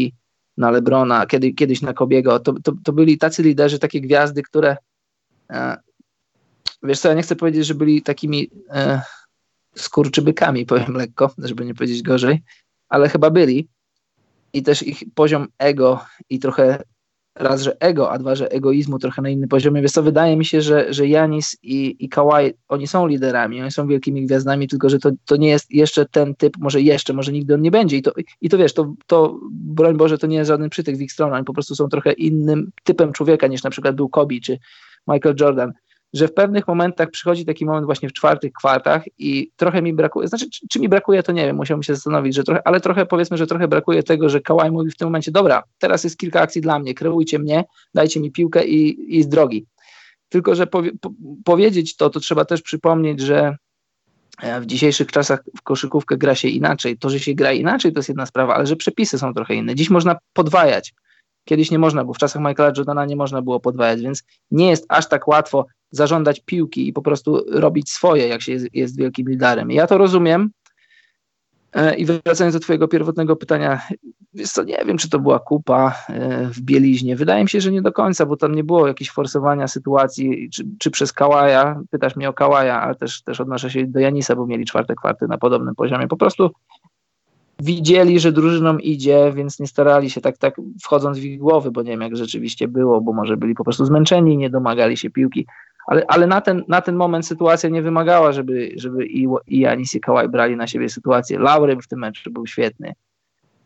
na Lebrona, kiedy, kiedyś na Kobiego, to, to, to byli tacy liderzy, takie gwiazdy, które e, wiesz co, ja nie chcę powiedzieć, że byli takimi e, skurczybykami, [LAUGHS] powiem lekko, żeby nie powiedzieć gorzej, ale chyba byli. I też ich poziom ego i trochę raz, że ego, a dwa, że egoizmu trochę na innym poziomie. Więc to wydaje mi się, że, że Janis i, i Kawhi, oni są liderami, oni są wielkimi gwiazdami, tylko że to, to nie jest jeszcze ten typ, może jeszcze, może nigdy on nie będzie. I to, i to wiesz, to, to broń Boże, to nie jest żaden przytyk w ich stronę, oni po prostu są trochę innym typem człowieka niż na przykład był Kobe czy Michael Jordan że w pewnych momentach przychodzi taki moment właśnie w czwartych kwartach i trochę mi brakuje, znaczy czy, czy mi brakuje, to nie wiem, musiałbym się zastanowić, że trochę, ale trochę powiedzmy, że trochę brakuje tego, że Kałaj mówi w tym momencie, dobra, teraz jest kilka akcji dla mnie, kreujcie mnie, dajcie mi piłkę i, i z drogi. Tylko, że powie, po, powiedzieć to, to trzeba też przypomnieć, że e, w dzisiejszych czasach w koszykówkę gra się inaczej. To, że się gra inaczej, to jest jedna sprawa, ale że przepisy są trochę inne. Dziś można podwajać. Kiedyś nie można było, w czasach Michaela Jordana nie można było podwajać, więc nie jest aż tak łatwo zażądać piłki i po prostu robić swoje, jak się jest, jest wielkim liderem. Ja to rozumiem. E, I wracając do Twojego pierwotnego pytania, co, nie wiem, czy to była kupa e, w bieliźnie. Wydaje mi się, że nie do końca, bo tam nie było jakiegoś forsowania sytuacji, czy, czy przez Kałaja, pytasz mnie o Kałaja, ale też, też odnoszę się do Janisa, bo mieli czwarte kwarty na podobnym poziomie. Po prostu widzieli, że drużyną idzie, więc nie starali się tak, tak wchodząc w ich głowy, bo nie wiem, jak rzeczywiście było, bo może byli po prostu zmęczeni, nie domagali się piłki ale, ale na, ten, na ten moment sytuacja nie wymagała, żeby, żeby i, i Janis i Kawhi brali na siebie sytuację. Laurym w tym meczu był świetny.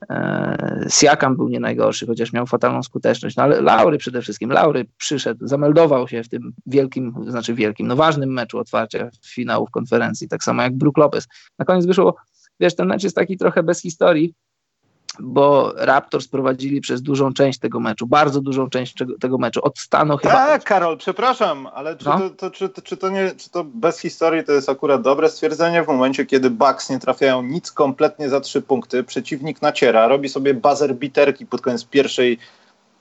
E, Siakam był nie najgorszy, chociaż miał fatalną skuteczność, no ale Laury przede wszystkim, Laury przyszedł, zameldował się w tym wielkim, znaczy wielkim, no ważnym meczu otwarcia finałów konferencji, tak samo jak Brook Lopez. Na koniec wyszło, wiesz, ten mecz jest taki trochę bez historii, bo Raptors prowadzili przez dużą część tego meczu, bardzo dużą część tego meczu, od stanu chyba. Tak, Karol, przepraszam, ale czy, no? to, to, czy, czy, to nie, czy to bez historii to jest akurat dobre stwierdzenie w momencie, kiedy Bucks nie trafiają nic kompletnie za trzy punkty, przeciwnik naciera, robi sobie buzzer biterki pod koniec pierwszej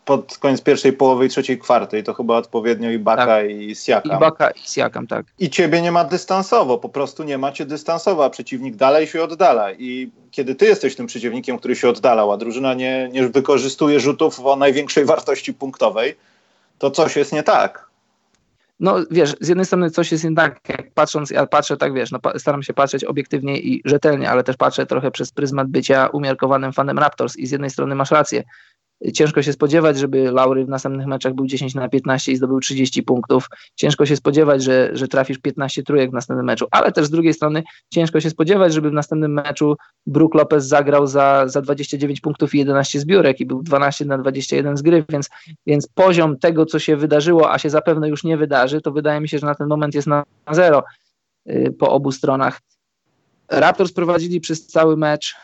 pod koniec pierwszej połowy i trzeciej kwarty. to chyba odpowiednio i Baka tak. i Siakam. I Baka i Siakam, tak. I ciebie nie ma dystansowo, po prostu nie macie dystansowo, a przeciwnik dalej się oddala. I kiedy ty jesteś tym przeciwnikiem, który się oddalał, a drużyna nie, nie wykorzystuje rzutów o największej wartości punktowej, to coś jest nie tak. No wiesz, z jednej strony coś jest nie tak, jak patrząc, ja patrzę tak, wiesz, no, staram się patrzeć obiektywnie i rzetelnie, ale też patrzę trochę przez pryzmat bycia umiarkowanym fanem Raptors i z jednej strony masz rację, Ciężko się spodziewać, żeby Laury w następnych meczach był 10 na 15 i zdobył 30 punktów. Ciężko się spodziewać, że, że trafisz 15 trójek w następnym meczu, ale też z drugiej strony ciężko się spodziewać, żeby w następnym meczu Brook Lopez zagrał za, za 29 punktów i 11 zbiórek i był 12 na 21 z gry, więc, więc poziom tego, co się wydarzyło, a się zapewne już nie wydarzy, to wydaje mi się, że na ten moment jest na zero y, po obu stronach. Raptors prowadzili przez cały mecz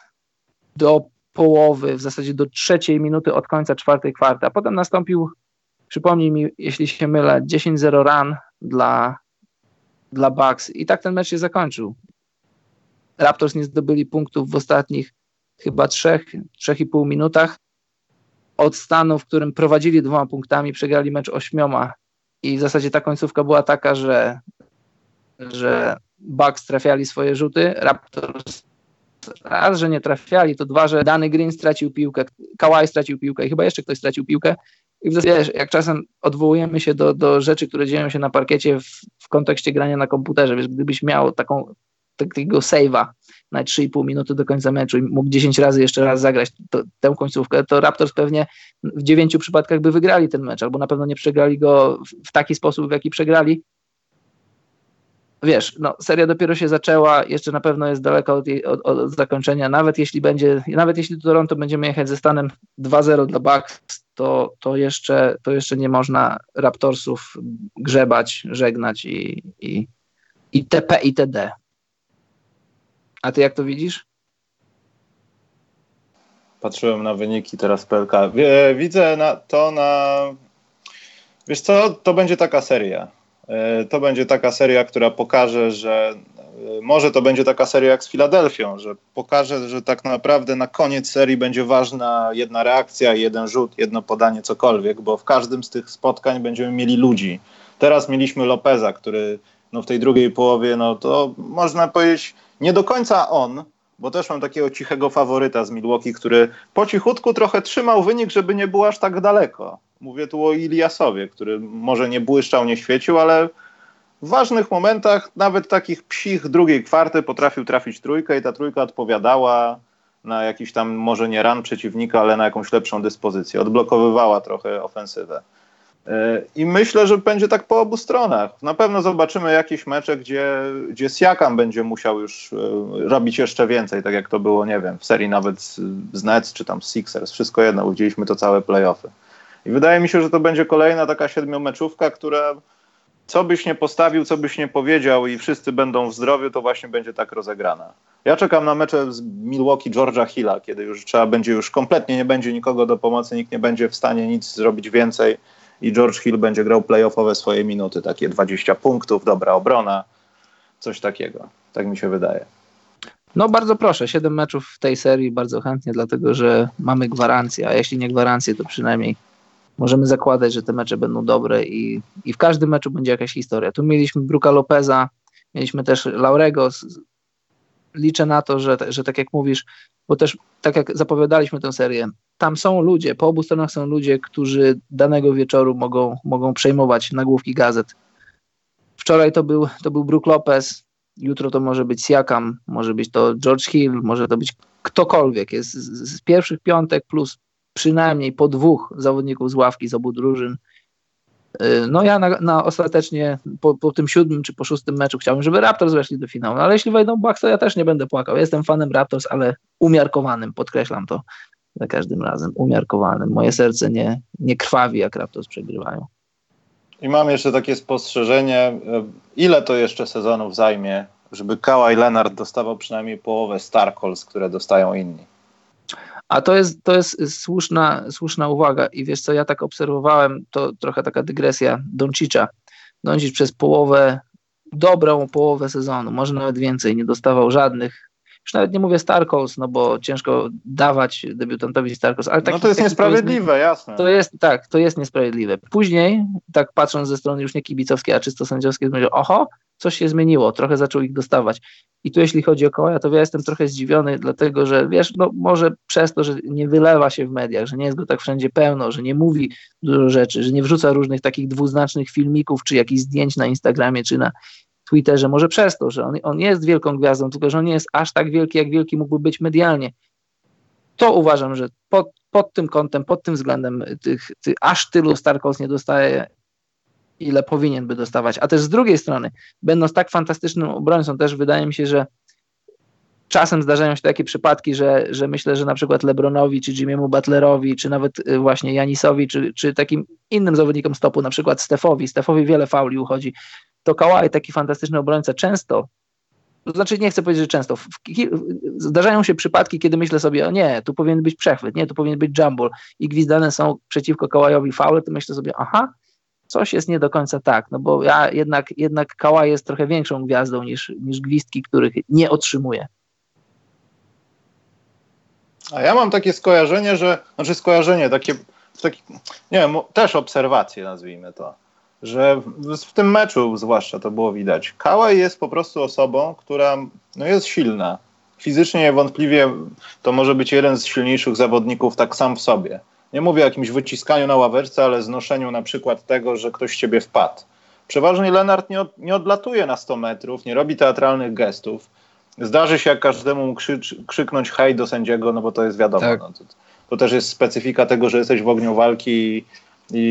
do połowy, w zasadzie do trzeciej minuty od końca czwartej kwarty, a potem nastąpił, przypomnij mi, jeśli się mylę, 10-0 run dla, dla Bucks i tak ten mecz się zakończył. Raptors nie zdobyli punktów w ostatnich chyba trzech, trzech i pół minutach. Od stanu, w którym prowadzili dwoma punktami, przegrali mecz ośmioma i w zasadzie ta końcówka była taka, że, że Bucks trafiali swoje rzuty, Raptors raz, że nie trafiali, to dwa, że Dany Green stracił piłkę, Kawhi stracił piłkę i chyba jeszcze ktoś stracił piłkę. I w zasadzie, jak czasem odwołujemy się do, do rzeczy, które dzieją się na parkiecie w, w kontekście grania na komputerze, wiesz, gdybyś miał taką, takiego save'a na 3,5 minuty do końca meczu i mógł 10 razy jeszcze raz zagrać to, tę końcówkę, to Raptors pewnie w dziewięciu przypadkach by wygrali ten mecz, albo na pewno nie przegrali go w taki sposób, w jaki przegrali, wiesz, no, seria dopiero się zaczęła, jeszcze na pewno jest daleko od, od, od, zakończenia. Nawet jeśli będzie, nawet jeśli do Toronto będziemy jechać ze stanem 2-0 dla Bucks, to, to, jeszcze, to jeszcze nie można Raptorsów grzebać, żegnać i, i, i TP i TD. A ty jak to widzisz? Patrzyłem na wyniki teraz PLK. Widzę na, to na. Wiesz co, to będzie taka seria to będzie taka seria, która pokaże, że e, może to będzie taka seria jak z Filadelfią, że pokaże, że tak naprawdę na koniec serii będzie ważna jedna reakcja, jeden rzut, jedno podanie, cokolwiek, bo w każdym z tych spotkań będziemy mieli ludzi. Teraz mieliśmy Lopeza, który no w tej drugiej połowie, no to można powiedzieć, nie do końca on, bo też mam takiego cichego faworyta z Milwaukee, który po cichutku trochę trzymał wynik, żeby nie było aż tak daleko. Mówię tu o Iliasowie, który może nie błyszczał, nie świecił, ale w ważnych momentach, nawet takich psich drugiej kwarty, potrafił trafić trójkę i ta trójka odpowiadała na jakiś tam, może nie ran przeciwnika, ale na jakąś lepszą dyspozycję. Odblokowywała trochę ofensywę. E, I myślę, że będzie tak po obu stronach. Na pewno zobaczymy jakieś mecze, gdzie, gdzie Siakam będzie musiał już e, robić jeszcze więcej, tak jak to było, nie wiem, w serii nawet z Nets czy tam z Sixers. Wszystko jedno, widzieliśmy to całe playoffy. I wydaje mi się, że to będzie kolejna taka siedmiomeczówka, która co byś nie postawił, co byś nie powiedział i wszyscy będą w zdrowiu, to właśnie będzie tak rozegrana. Ja czekam na mecze z Milwaukee Georgia Hilla, kiedy już trzeba będzie, już kompletnie nie będzie nikogo do pomocy, nikt nie będzie w stanie nic zrobić więcej i George Hill będzie grał playoffowe swoje minuty, takie 20 punktów, dobra obrona, coś takiego. Tak mi się wydaje. No bardzo proszę, 7 meczów w tej serii bardzo chętnie, dlatego że mamy gwarancję, a jeśli nie gwarancję, to przynajmniej możemy zakładać, że te mecze będą dobre i, i w każdym meczu będzie jakaś historia. Tu mieliśmy Bruka Lopeza, mieliśmy też Laurego. Liczę na to, że, że tak jak mówisz, bo też tak jak zapowiadaliśmy tę serię, tam są ludzie, po obu stronach są ludzie, którzy danego wieczoru mogą, mogą przejmować nagłówki gazet. Wczoraj to był, to był Brook Lopez, jutro to może być Siakam, może być to George Hill, może to być ktokolwiek. Jest z, z pierwszych piątek plus przynajmniej po dwóch zawodników z ławki z obu drużyn. Y, no ja na, na ostatecznie po, po, tym siódmym czy po szóstym meczu chciałbym, żeby Raptors weszli do finału, no ale jeśli wejdą Bucks, to ja też nie będę płakał. Jestem fanem Raptors, ale umiarkowanym, podkreślam to. za każdym razem, umiarkowanym. Moje serce nie, nie krwawi, jak Raptors przegrywają. I mam jeszcze takie spostrzeżenie, e, ile to jeszcze sezonów zajmie, żeby Kawhi Leonard dostawał przynajmniej połowę Star które dostają inni. A to jest, to jest słuszna, słuszna uwaga i wiesz co, ja tak obserwowałem, to trochę taka dygresja Doncicza. Doncic przez połowę, dobrą połowę sezonu, może nawet więcej, nie dostawał żadnych już nawet nie mówię Starkos, no bo ciężko dawać debiutantowi Starkos, ale taki, No to jest niesprawiedliwe, jasne. To jest, tak, to jest niesprawiedliwe. Później, tak patrząc ze strony już nie kibicowskiej, a czysto sędziowskiej, będzie, oho, coś się zmieniło, trochę zaczął ich dostawać. I tu jeśli chodzi o Kołaja, to ja jestem trochę zdziwiony, dlatego że wiesz, no może przez to, że nie wylewa się w mediach, że nie jest go tak wszędzie pełno, że nie mówi dużo rzeczy, że nie wrzuca różnych takich dwuznacznych filmików, czy jakichś zdjęć na Instagramie, czy na Twitterze, może przez to, że on, on jest wielką gwiazdą, tylko że on nie jest aż tak wielki, jak wielki mógłby być medialnie. To uważam, że pod, pod tym kątem, pod tym względem tych, aż tylu Starkos nie dostaje, ile powinien by dostawać. A też z drugiej strony, będąc tak fantastycznym obrońcą, też wydaje mi się, że czasem zdarzają się takie przypadki, że, że myślę, że na przykład Lebronowi, czy Jimmy'emu Butlerowi, czy nawet y, właśnie Janisowi, czy, czy takim innym zawodnikom stopu, na przykład Stefowi, Stefowi wiele fauli uchodzi, to Kawhi, taki fantastyczny obrońca, często, to znaczy nie chcę powiedzieć, że często, zdarzają się przypadki, kiedy myślę sobie, o nie, tu powinien być przechwyt, nie, tu powinien być jumble i gwizdane są przeciwko Kałajowi faule, to myślę sobie, aha, coś jest nie do końca tak, no bo ja jednak, jednak Kałaj jest trochę większą gwiazdą niż, niż gwizdki, których nie otrzymuje. A ja mam takie skojarzenie, że, znaczy skojarzenie, takie, takie nie wiem, też obserwacje nazwijmy to, że w, w tym meczu zwłaszcza to było widać. Kałaj jest po prostu osobą, która no, jest silna. Fizycznie niewątpliwie to może być jeden z silniejszych zawodników tak sam w sobie. Nie mówię o jakimś wyciskaniu na ławeczce, ale znoszeniu na przykład tego, że ktoś ciebie wpadł. Przeważnie Lenart nie, od, nie odlatuje na 100 metrów, nie robi teatralnych gestów. Zdarzy się jak każdemu krzycz, krzyknąć hej do sędziego, no bo to jest wiadomo. Tak. No, to, to, też jest specyfika tego, że jesteś w ogniu walki i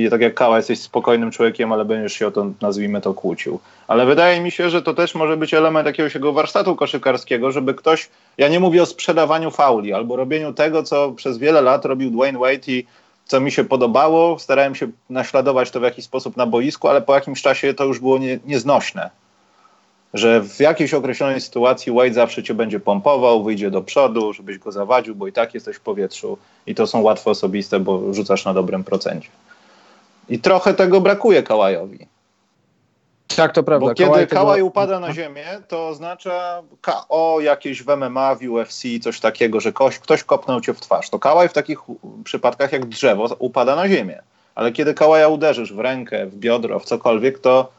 tak jak Kała, jesteś spokojnym człowiekiem, ale będziesz się o to, nazwijmy to, kłócił. Ale wydaje mi się, że to też może być element jakiegoś jego warsztatu koszykarskiego, żeby ktoś, ja nie mówię o sprzedawaniu fauli, albo robieniu tego, co przez wiele lat robił Dwayne Wade i co mi się podobało, starałem się naśladować to w jakiś sposób na boisku, ale po jakimś czasie to już było nie, nieznośne. Że w jakiejś określonej sytuacji Wade zawsze cię będzie pompował, wyjdzie do przodu, żebyś go zawadził, bo i tak jesteś w powietrzu i to są łatwo osobiste, bo rzucasz na dobrym procencie. I trochę tego brakuje Kałajowi. Tak, to prawda. Bo kiedy Kałaj, Kałaj tego... upada na ziemię, to oznacza KO jakieś w MMA, w UFC, coś takiego, że ktoś, ktoś kopnął cię w twarz. To Kałaj w takich przypadkach jak drzewo upada na ziemię. Ale kiedy Kałaja uderzysz w rękę, w biodro, w cokolwiek, to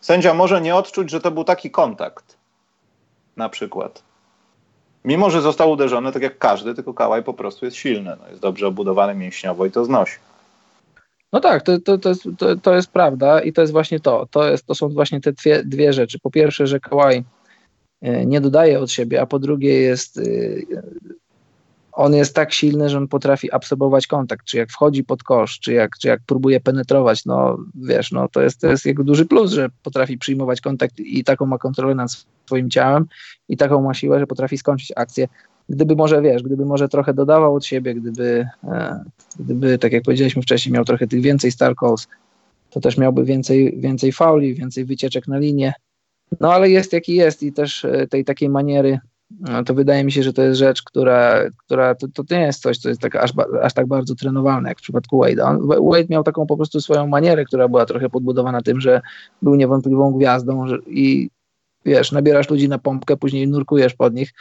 sędzia może nie odczuć, że to był taki kontakt. Na przykład. Mimo, że został uderzony tak jak każdy, tylko Kałaj po prostu jest silny. No, jest dobrze obudowany mięśniowo i to znosi. No tak, to, to, to, jest, to, to jest prawda i to jest właśnie to. To, jest, to są właśnie te dwie, dwie rzeczy. Po pierwsze, że Kawhi e, nie dodaje od siebie, a po drugie jest e, on jest tak silny, że on potrafi absorbować kontakt, czy jak wchodzi pod kosz, czy jak, czy jak próbuje penetrować, no wiesz, no to jest, to jest jego duży plus, że potrafi przyjmować kontakt i taką ma kontrolę nad swoim ciałem i taką ma siłę, że potrafi skończyć akcję gdyby może, wiesz, gdyby może trochę dodawał od siebie, gdyby, e, gdyby tak jak powiedzieliśmy wcześniej, miał trochę tych więcej star calls, to też miałby więcej, więcej fauli, więcej wycieczek na linię. No ale jest jaki jest i też e, tej takiej maniery, no, to wydaje mi się, że to jest rzecz, która, która to, to nie jest coś, co jest tak, aż, aż tak bardzo trenowalne, jak w przypadku Wade'a. Wade miał taką po prostu swoją manierę, która była trochę podbudowana tym, że był niewątpliwą gwiazdą że, i wiesz, nabierasz ludzi na pompkę, później nurkujesz pod nich,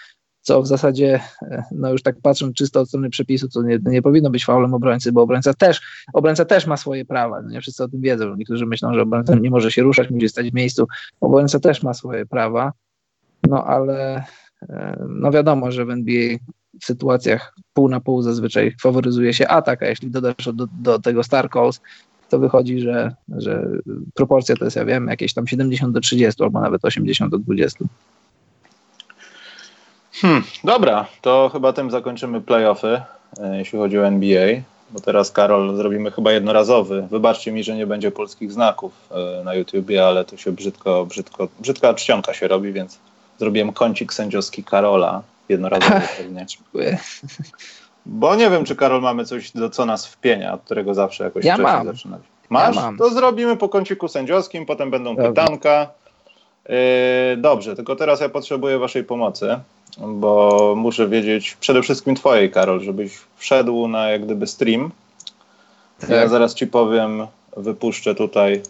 co w zasadzie, e, no już tak patrząc czysto od strony przepisu, to nie, nie powinno być faulem obrońcy, bo obrońca też, obrońca też ma swoje prawa, no nie? Wszyscy o tym wiedzą, niektórzy myślą, że obrońca nie może się ruszać, musi stać w miejscu, obrońca też ma swoje prawa, no ale e, no wiadomo, że w NBA w sytuacjach pół na pół zazwyczaj faworyzuje się atak, a jeśli dodasz do, do tego star calls, to wychodzi, że, że proporcja to jest, ja wiem, jakieś tam 70 do 30 albo nawet 80 do 20. Hmm, dobra, to chyba tym zakończymy playoffy, e, jeśli chodzi o NBA. Bo teraz, Karol, zrobimy chyba jednorazowy. Wybaczcie mi, że nie będzie polskich znaków e, na YouTubie, ale to się brzydko, brzydko, brzydka czcionka się robi, więc zrobiłem kącik sędziowski Karola jednorazowy [LAUGHS] pewnie. [LAUGHS] Bo nie wiem, czy Karol mamy coś, do co nas wpienia, od którego zawsze jakoś ja mam. zaczynać. Masz? Ja mam. To zrobimy po kąciku sędziowskim, potem będą Dobrze. pytanka. Yy, dobrze, tylko teraz ja potrzebuję waszej pomocy, bo muszę wiedzieć przede wszystkim twojej, Karol, żebyś wszedł na jak gdyby stream. Tak. Ja zaraz ci powiem, wypuszczę tutaj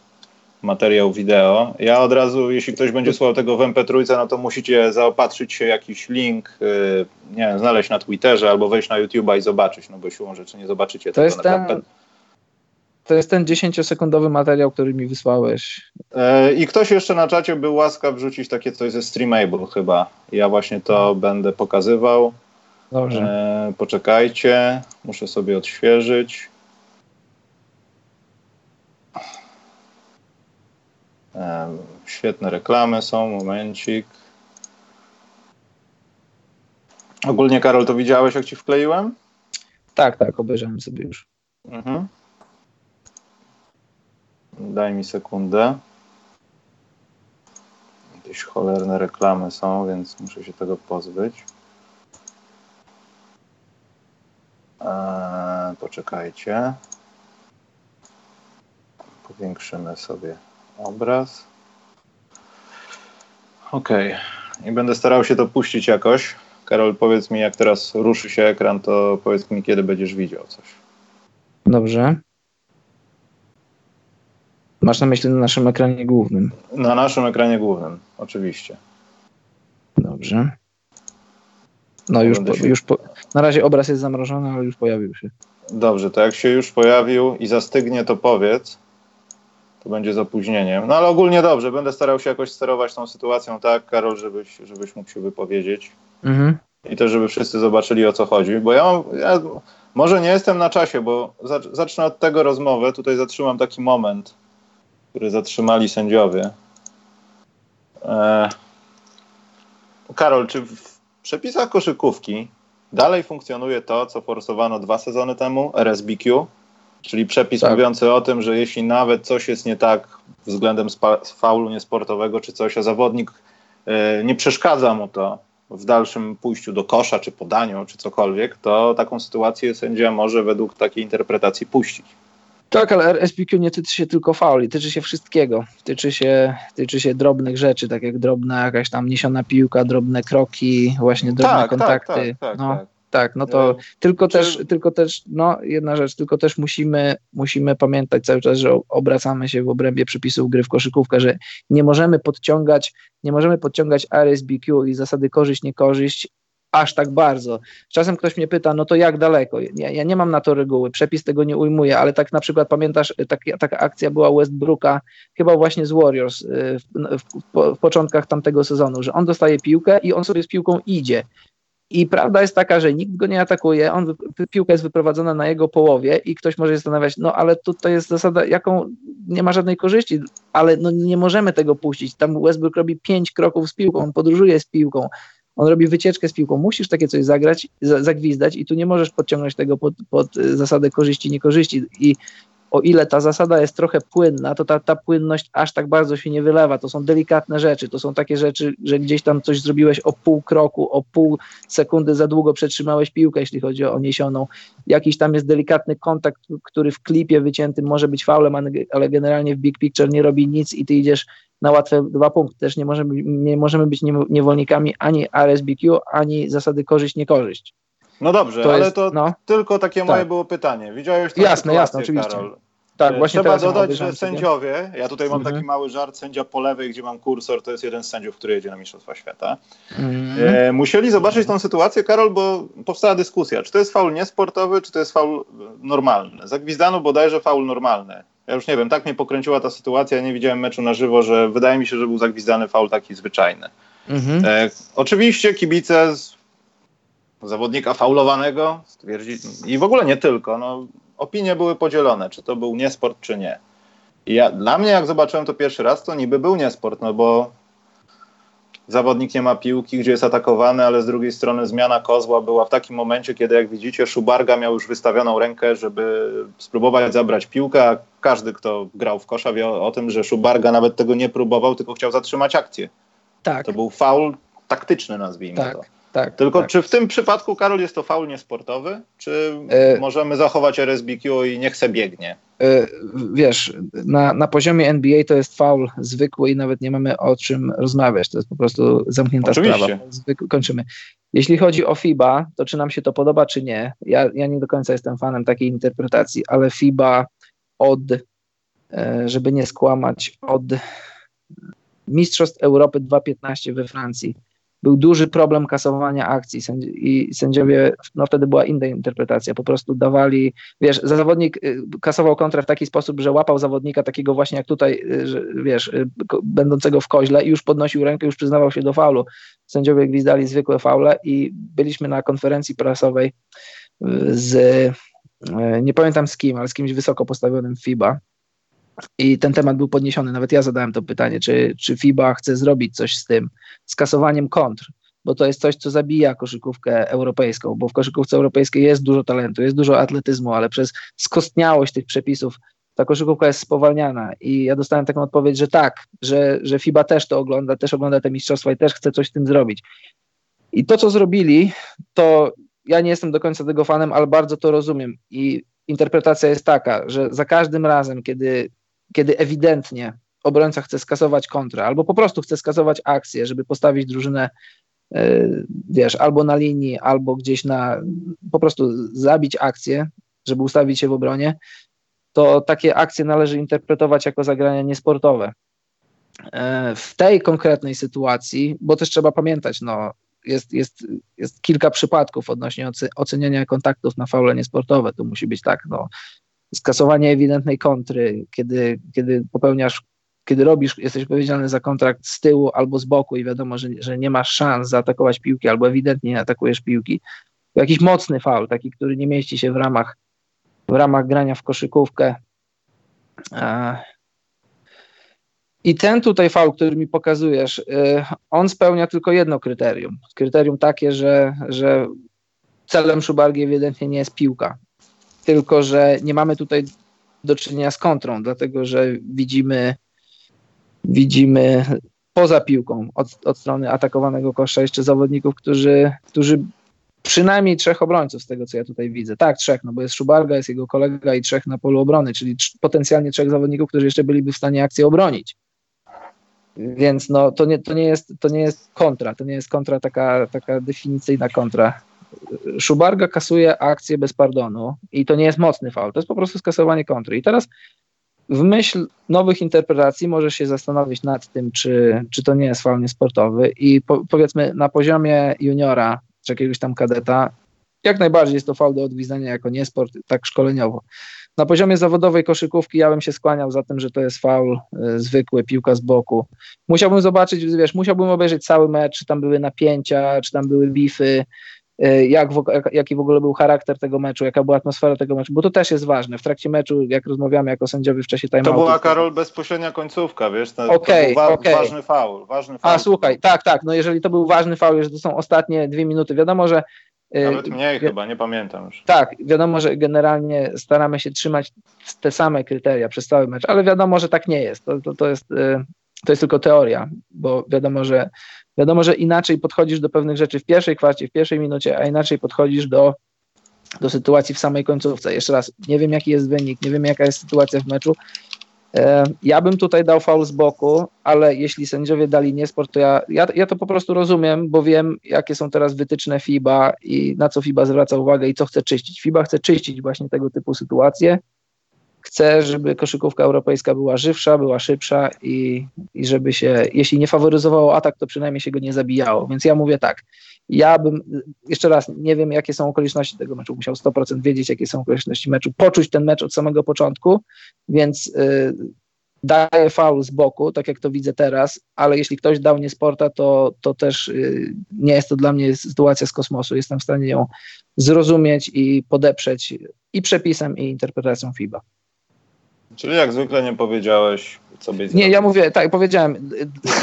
materiał wideo. Ja od razu, jeśli ktoś będzie słuchał tego w MP3, no to musicie zaopatrzyć się jakiś link, yy, nie wiem, znaleźć na Twitterze albo wejść na YouTube'a i zobaczyć, no bo siłą rzeczy nie zobaczycie to tego jest na ten, To jest ten 10-sekundowy materiał, który mi wysłałeś. Yy, I ktoś jeszcze na czacie był łaskaw wrzucić takie coś ze Streamable chyba. Ja właśnie to hmm. będę pokazywał. Dobrze. Yy, poczekajcie, muszę sobie odświeżyć. Świetne reklamy są, momencik. Ogólnie, Karol, to widziałeś, jak ci wkleiłem? Tak, tak, obejrzałem sobie już. Mhm. Daj mi sekundę. Jakieś cholerne reklamy są, więc muszę się tego pozbyć. Eee, poczekajcie. Powiększymy sobie obraz. Ok. I będę starał się to puścić jakoś. Karol, powiedz mi, jak teraz ruszy się ekran, to powiedz mi, kiedy będziesz widział coś. Dobrze. Masz na myśli na naszym ekranie głównym? Na naszym ekranie głównym, oczywiście. Dobrze. No już, po, już po, na razie obraz jest zamrożony, ale już pojawił się. Dobrze, to jak się już pojawił i zastygnie, to powiedz to będzie z opóźnieniem. No ale ogólnie dobrze, będę starał się jakoś sterować tą sytuacją tak, Karol, żebyś, żebyś mógł się wypowiedzieć. Mhm. I też, żeby wszyscy zobaczyli o co chodzi, bo ja, mam, ja może nie jestem na czasie, bo zacznę od tego rozmowę. Tutaj zatrzymam taki moment, który zatrzymali sędziowie. E... Karol, czy w przepisach koszykówki dalej funkcjonuje to, co forsowano dwa sezony temu, RSBQ? Czyli przepis tak. mówiący o tym, że jeśli nawet coś jest nie tak względem faulu niesportowego czy coś, a zawodnik y, nie przeszkadza mu to w dalszym pójściu do kosza, czy podaniu, czy cokolwiek, to taką sytuację sędzia może według takiej interpretacji puścić. Tak, ale RSPQ nie tyczy się tylko fauli, tyczy się wszystkiego. Tyczy się, tyczy się drobnych rzeczy, tak jak drobna jakaś tam niesiona piłka, drobne kroki, właśnie drobne tak, tak kontakty. Tak, tak, no. tak, tak, no to no, tylko czy... też, tylko też, no jedna rzecz, tylko też musimy, musimy pamiętać cały czas, że obracamy się w obrębie przepisów gry w koszykówkę, że nie możemy podciągać, nie możemy podciągać RSBQ i zasady korzyść, niekorzyść aż tak bardzo. Czasem ktoś mnie pyta, no to jak daleko? Ja, ja nie mam na to reguły, przepis tego nie ujmuje, ale tak na przykład pamiętasz, tak, taka akcja była Westbrooka, chyba właśnie z Warriors y, w, w, w, w początkach tamtego sezonu, że on dostaje piłkę i on sobie z piłką idzie. I prawda jest taka, że nikt go nie atakuje, on, piłka jest wyprowadzona na jego połowie i ktoś może się zastanawiać, no ale tutaj jest zasada, jaką nie ma żadnej korzyści, ale no nie możemy tego puścić. Tam Westbrook robi pięć kroków z piłką, on podróżuje z piłką, on robi wycieczkę z piłką, musisz takie coś zagrać, zagwizdać i tu nie możesz podciągnąć tego pod, pod zasadę korzyści, niekorzyści. I o ile ta zasada jest trochę płynna, to ta, ta płynność aż tak bardzo się nie wylewa. To są delikatne rzeczy, to są takie rzeczy, że gdzieś tam coś zrobiłeś o pół kroku, o pół sekundy za długo przetrzymałeś piłkę, jeśli chodzi o niesioną. Jakiś tam jest delikatny kontakt, który w klipie wyciętym może być faulem, ale generalnie w big picture nie robi nic i ty idziesz na łatwe dwa punkty. Też nie możemy, nie możemy być niewolnikami ani RSBQ, ani zasady korzyść-niekorzyść. No dobrze, to ale jest, to no, tylko takie tak. moje było pytanie. Widziałeś to? Jasne, jasne, oczywiście. Karol? Tak, właśnie Trzeba dodać, że sędziowie, ja tutaj mam mhm. taki mały żart, sędzia po lewej, gdzie mam kursor, to jest jeden z sędziów, który jedzie na Mistrzostwa Świata. Mhm. E, musieli zobaczyć tą sytuację, Karol, bo powstała dyskusja, czy to jest faul niesportowy, czy to jest faul normalny. Zagwizdano bodajże faul normalny. Ja już nie wiem, tak mnie pokręciła ta sytuacja, nie widziałem meczu na żywo, że wydaje mi się, że był zagwizdany faul taki zwyczajny. Mhm. E, oczywiście kibice z zawodnika faulowanego stwierdzi, i w ogóle nie tylko, no, opinie były podzielone, czy to był niesport, czy nie. I ja, dla mnie, jak zobaczyłem to pierwszy raz, to niby był niesport, no bo zawodnik nie ma piłki, gdzie jest atakowany, ale z drugiej strony zmiana kozła była w takim momencie, kiedy jak widzicie, Szubarga miał już wystawioną rękę, żeby spróbować zabrać piłkę, a każdy, kto grał w kosza wie o, o tym, że Szubarga nawet tego nie próbował, tylko chciał zatrzymać akcję. Tak. To był faul taktyczny, nazwijmy tak. to. tak. Tylko tak. czy w tym przypadku, Karol, jest to faul niesportowy? Czy e... możemy zachować RSBQ i niech se biegnie? E... Wiesz, na, na poziomie NBA to jest faul zwykły i nawet nie mamy o czym rozmawiać. To jest po prostu zamknięta Oczywiście. sprawa. Zwykły, kończymy. Jeśli chodzi o FIBA, to czy nam się to podoba, czy nie? Ja, ja nie do końca jestem fanem takiej interpretacji, ale FIBA od, e, żeby nie skłamać, od Mistrzostw Europy 2.15 we Francji był duży problem kasowania akcji. I sędziowie, no wtedy była inna interpretacja, po prostu dawali, wiesz, zawodnik y, kasował kontrę w taki sposób, że łapał zawodnika takiego właśnie jak tutaj, y, że, wiesz, y, będącego w koźle i już podnosił rękę, już przyznawał się do faulu. Sędziowie gwizdali zwykłe faule i byliśmy na konferencji prasowej z, nie pamiętam z kim, ale z kimś wysoko postawionym FIBA, i ten temat był podniesiony. Nawet ja zadałem to pytanie, czy, czy FIBA chce zrobić coś z tym, z kasowaniem kontr, bo to jest coś, co zabija koszykówkę europejską, bo w koszykówce europejskiej jest dużo talentu, jest dużo atletyzmu, ale przez skostniałość tych przepisów ta koszykówka jest spowalniana. I ja dostałem taką odpowiedź, że tak, że, że FIBA też to ogląda, też ogląda te mistrzostwa i też chce coś z tym zrobić. I to, co zrobili, to ja nie jestem do końca tego fanem, ale bardzo to rozumiem. I interpretacja jest taka, że za każdym razem, kiedy kiedy ewidentnie obrońca chce skasować kontrę, albo po prostu chce skasować akcję, żeby postawić drużynę, e, wiesz, albo na linii, albo gdzieś na, po prostu zabić akcję, żeby ustawić się w obronie, to takie akcje należy interpretować jako zagrania niesportowe. E, w tej konkretnej sytuacji, bo też trzeba pamiętać, no, jest, jest, jest kilka przypadków odnośnie oceniania kontaktów na faule niesportowe. To musi być tak, no, skasowanie ewidentnej kontry, kiedy, kiedy popełniasz, kiedy robisz, jesteś odpowiedzialny za kontrakt z tyłu albo z boku i wiadomo, że, że nie masz szans zaatakować piłki albo ewidentnie nie atakujesz piłki, jakiś mocny faul, taki, który nie mieści się w ramach, w ramach grania w koszykówkę. I ten tutaj faul, który mi pokazujesz, y, on spełnia tylko jedno kryterium. Kryterium takie, że, że celem Szubargi ewidentnie nie jest piłka tylko że nie mamy tutaj do czynienia z kontrą, dlatego że widzimy, widzimy poza piłką od, od strony atakowanego kosza jeszcze zawodników, którzy, którzy przynajmniej trzech obrońców z tego, co ja tutaj widzę. Tak, trzech, no bo jest Szubarga, jest jego kolega i trzech na polu obrony, czyli potencjalnie trzech zawodników, którzy jeszcze byliby w stanie akcję obronić. Więc no, to, nie, to, nie jest, to nie jest kontra, to nie jest kontra taka, taka definicyjna kontra. Szubarga kasuje akcję bez pardonu i to nie jest mocny faul, to jest po prostu skasowanie kontry. I teraz w myśl nowych interpretacji możesz się zastanowić nad tym, czy, czy to nie jest faul niesportowy i po, powiedzmy na poziomie juniora czy jakiegoś tam kadeta jak najbardziej jest to faul do odwizdania jako niesport, tak szkoleniowo. Na poziomie zawodowej koszykówki ja bym się skłaniał za tym, że to jest faul y, zwykły, piłka z boku. Musiałbym zobaczyć, wiesz, musiałbym obejrzeć cały mecz, czy tam były napięcia, czy tam były bify, E, jak w, jaki w ogóle był charakter tego meczu, jaka była atmosfera tego meczu, bo to też jest ważne. W trakcie meczu, jak rozmawiamy jako sędziowie w czasie timeoutu. To była, Karol, bezpośrednia końcówka, wiesz, to, okay, to był wa okay. ważny faul, ważny faul. A, słuchaj, tak, tak, no jeżeli to był ważny faul, że to są ostatnie dwie minuty, wiadomo, że e, nawet mniej chyba, nie pamiętam już. Tak, wiadomo, że generalnie staramy się trzymać te same kryteria przez cały mecz, ale wiadomo, że tak nie jest. To, to, to, jest, e, to jest tylko teoria, bo wiadomo, że Wiadomo, że inaczej podchodzisz do pewnych rzeczy w pierwszej kwarcie, w pierwszej minucie, a inaczej podchodzisz do, do sytuacji w samej końcówce. Jeszcze raz, nie wiem jaki jest wynik, nie wiem jaka jest sytuacja w meczu. E, ja bym tutaj dał faul z boku, ale jeśli sędziowie dali niesport, to ja, ja, ja to po prostu rozumiem, bo wiem, jakie są teraz wytyczne FIBA i na co FIBA zwraca uwagę i co chce czyścić. FIBA chce czyścić właśnie tego typu sytuacje Chcę, żeby koszykówka europejska była żywsza, była szybsza i, i żeby się, jeśli nie faworyzowało atak, to przynajmniej się go nie zabijało. Więc ja mówię tak, ja bym, jeszcze raz, nie wiem jakie są okoliczności tego meczu, musiał 100% wiedzieć jakie są okoliczności meczu, poczuć ten mecz od samego początku, więc y, daję faul z boku, tak jak to widzę teraz, ale jeśli ktoś dał nie sporta, to, to też y, nie jest to dla mnie sytuacja z kosmosu. Jestem w stanie ją zrozumieć i podeprzeć i przepisem, i interpretacją FIBA. Czyli jak zwykle nie powiedziałeś, co byś Nie, ja mówię, tak, powiedziałem,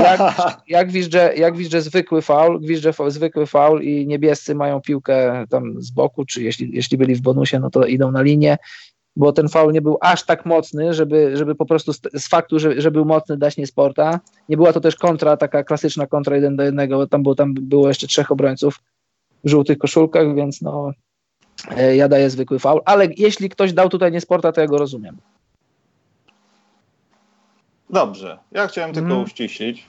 jak, [LAUGHS] jak, gwizdże, jak gwizdże zwykły faul, gwizdże zwykły faul i niebiescy mają piłkę tam z boku, czy jeśli, jeśli byli w bonusie, no to idą na linię, bo ten faul nie był aż tak mocny, żeby, żeby po prostu z, z faktu, że, że był mocny dać nie sporta. Nie była to też kontra, taka klasyczna kontra jeden do jednego, bo tam było, tam było jeszcze trzech obrońców, w żółtych koszulkach, więc no e, ja daję zwykły faul, ale jeśli ktoś dał tutaj niesporta, to ja go rozumiem. Dobrze, ja chciałem tylko hmm. uściślić.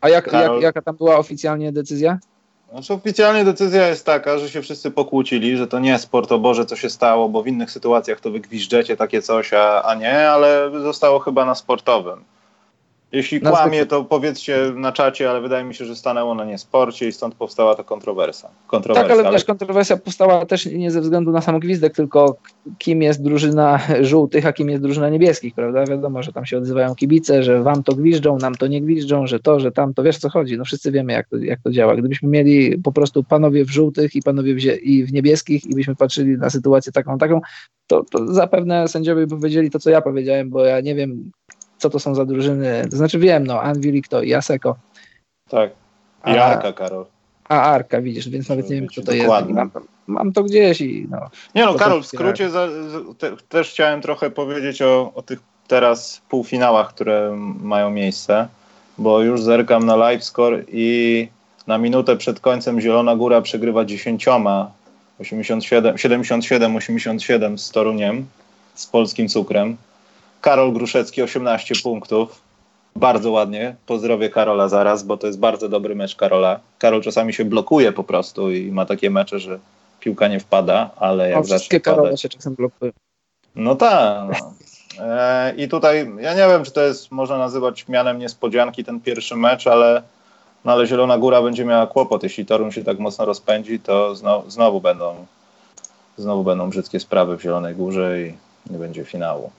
A jak, jak, jaka tam była oficjalnie decyzja? Znaczy oficjalnie decyzja jest taka, że się wszyscy pokłócili, że to nie sport, o Boże, co się stało, bo w innych sytuacjach to wygwiżdżecie takie coś, a, a nie, ale zostało chyba na sportowym. Jeśli na kłamie, zwykle. to powiedzcie na czacie, ale wydaje mi się, że stanęło na niesporcie i stąd powstała ta kontrowersja. kontrowersja tak, ale, ale wiesz, kontrowersja powstała też nie ze względu na sam gwizdek, tylko kim jest drużyna żółtych, a kim jest drużyna niebieskich, prawda? Wiadomo, że tam się odzywają kibice, że wam to gwiżdżą, nam to nie gwiżdżą, że to, że tam, to wiesz co chodzi. No wszyscy wiemy, jak to, jak to działa. Gdybyśmy mieli po prostu panowie w żółtych i panowie w, i w niebieskich i byśmy patrzyli na sytuację taką, taką, to, to zapewne sędziowie by powiedzieli to, co ja powiedziałem, bo ja nie wiem, co to są za drużyny. To znaczy wiem, no, Anvil i kto, Jaseko. Tak. I a, Arka, Karol. A Arka, widzisz, więc nawet nie wiem, kto to dokładnie. jest. Mam, mam, to gdzieś i no. Nie no, Karol, w skrócie za, te, też chciałem trochę powiedzieć o, o tych teraz półfinałach, które mają miejsce, bo już zerkam na live score i na minutę przed końcem Zielona Góra przegrywa dziesięcioma 77-87 z Toruniem, z polskim cukrem. Karol Gruszecki 18 punktów. Bardzo ładnie. Pozdrowię Karola zaraz, bo to jest bardzo dobry mecz Karola. Karol czasami się blokuje po prostu i ma takie mecze, że piłka nie wpada, ale jak no, zacznie Karola się czasem blokują. No tak. No. E, I tutaj ja nie wiem, czy to jest można nazywać mianem niespodzianki ten pierwszy mecz, ale, no ale Zielona Góra będzie miała kłopot. Jeśli Torun się tak mocno rozpędzi, to znowu, znowu będą znowu będą brzydkie sprawy w Zielonej Górze i nie będzie finału.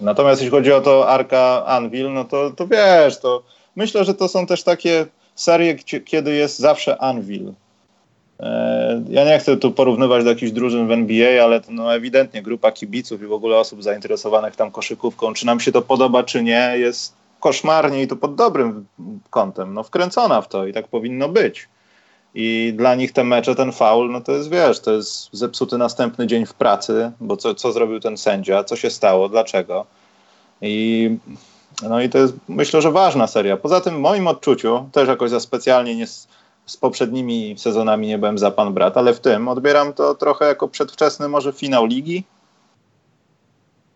Natomiast jeśli chodzi o to Arka Anvil, no to, to wiesz, to myślę, że to są też takie serie, kiedy jest zawsze Anvil. E, ja nie chcę tu porównywać do jakichś drużyn w NBA, ale to no ewidentnie grupa kibiców i w ogóle osób zainteresowanych tam koszykówką, czy nam się to podoba, czy nie, jest koszmarnie i to pod dobrym kątem, no wkręcona w to i tak powinno być. I dla nich te mecze, ten faul, no to jest, wiesz, to jest zepsuty następny dzień w pracy, bo co, co zrobił ten sędzia, co się stało, dlaczego. I no i to jest, myślę, że ważna seria. Poza tym w moim odczuciu, też jakoś za specjalnie nie z, poprzednimi sezonami nie byłem za pan brat, ale w tym odbieram to trochę jako przedwczesny może finał ligi,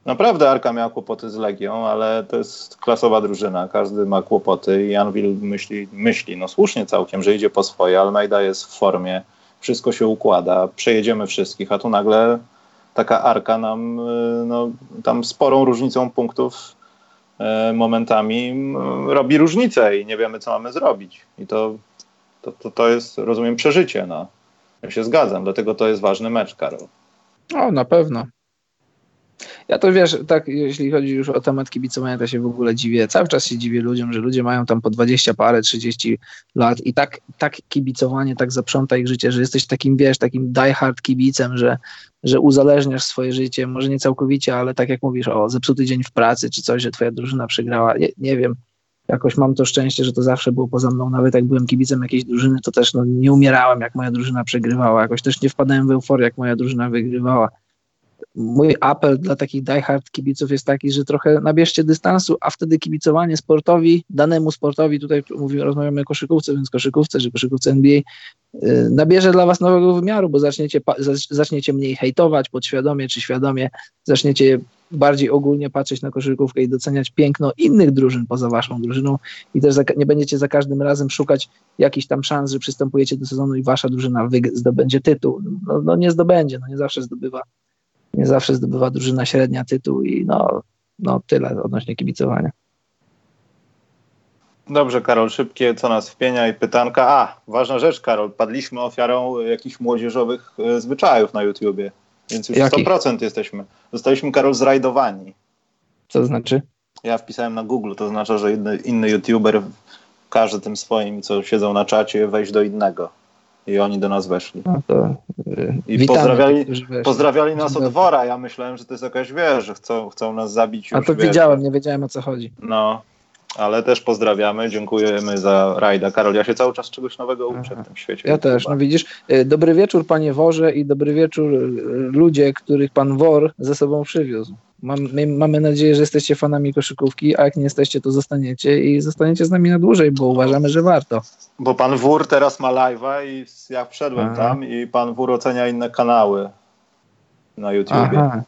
Naprawdę Arka miała kłopoty z Legią, ale to jest klasowa drużyna, każdy ma kłopoty i Anvil myśli, myśli, no słusznie całkiem, że idzie po swoje, Almeida jest w formie, wszystko się układa, przejedziemy wszystkich, a tu nagle taka Arka nam y, no, tam sporą różnicą punktów y, momentami robi różnicę i nie wiemy, co mamy zrobić. I to, to, to, to jest, rozumiem, przeżycie. No. Ja się zgadzam, dlatego to jest ważny mecz, Karol. O, na pewno. Ja to wiesz, tak, jeśli chodzi już o temat kibicowania, to się w ogóle dziwię. Cały czas się dziwię ludziom, że ludzie mają tam po 20 parę, 30 lat i tak, tak kibicowanie, tak zaprząta ich życie, że jesteś takim, wiesz, takim diehard kibicem, że, że uzależniasz swoje życie, może nie całkowicie, ale tak jak mówisz, o zepsuty dzień w pracy, czy coś, że twoja drużyna przegrała, nie, nie wiem. Jakoś mam to szczęście, że to zawsze było poza mną. Nawet jak byłem kibicem jakiejś drużyny, to też no, nie umierałem, jak moja drużyna przegrywała. Jakoś też nie wpadałem w euforię, jak moja drużyna wygrywała mój apel dla takich diehard kibiców jest taki, że trochę nabierzcie dystansu, a wtedy kibicowanie sportowi, danemu sportowi, tutaj mówimy, rozmawiamy o koszykówce, więc koszykówce czy koszykówce NBA, yy, nabierze dla was nowego wymiaru, bo zaczniecie, zaczniecie mniej hejtować podświadomie czy świadomie, zaczniecie bardziej ogólnie patrzeć na koszykówkę i doceniać piękno innych drużyn poza waszą drużyną i też nie będziecie za każdym razem szukać jakichś tam szans, że przystępujecie do sezonu i wasza drużyna zdobędzie tytuł. No, no nie zdobędzie, no nie zawsze zdobywa nie zawsze zdobywa drużyna średnia tytuł i no, no tyle odnośnie kibicowania. Dobrze, Karol, szybkie, co nas wpienia i pytanka. A, ważna rzecz, Karol, padliśmy ofiarą jakichś młodzieżowych e, zwyczajów na YouTubie, więc już Jakich? 100% jesteśmy. Zostaliśmy, Karol, zrajdowani. Co to znaczy? Ja wpisałem na Google, to znaczy, że inny, inny YouTuber każe tym swoim, co siedzą na czacie, wejść do innego i oni do nas weszli. No to, yy, I pozdrawiali, pozdrawiali nas od wora. Ja myślałem, że to jest jakaś wiesz, że chcą, chcą nas zabić. Już, A to wiesz, widziałem, nie wiedziałem o co chodzi. No, ale też pozdrawiamy, dziękujemy za rajda. Karol, ja się cały czas czegoś nowego uczę Aha. w tym świecie. Ja też, no widzisz. Y, dobry wieczór, panie worze i dobry wieczór y, ludzie, których pan wor ze sobą przywiózł. Mam, mamy nadzieję, że jesteście fanami koszykówki, a jak nie jesteście, to zostaniecie i zostaniecie z nami na dłużej, bo uważamy, że warto. Bo pan Wór teraz ma live'a i ja wszedłem Aha. tam i pan Wór ocenia inne kanały na YouTubie. Aha.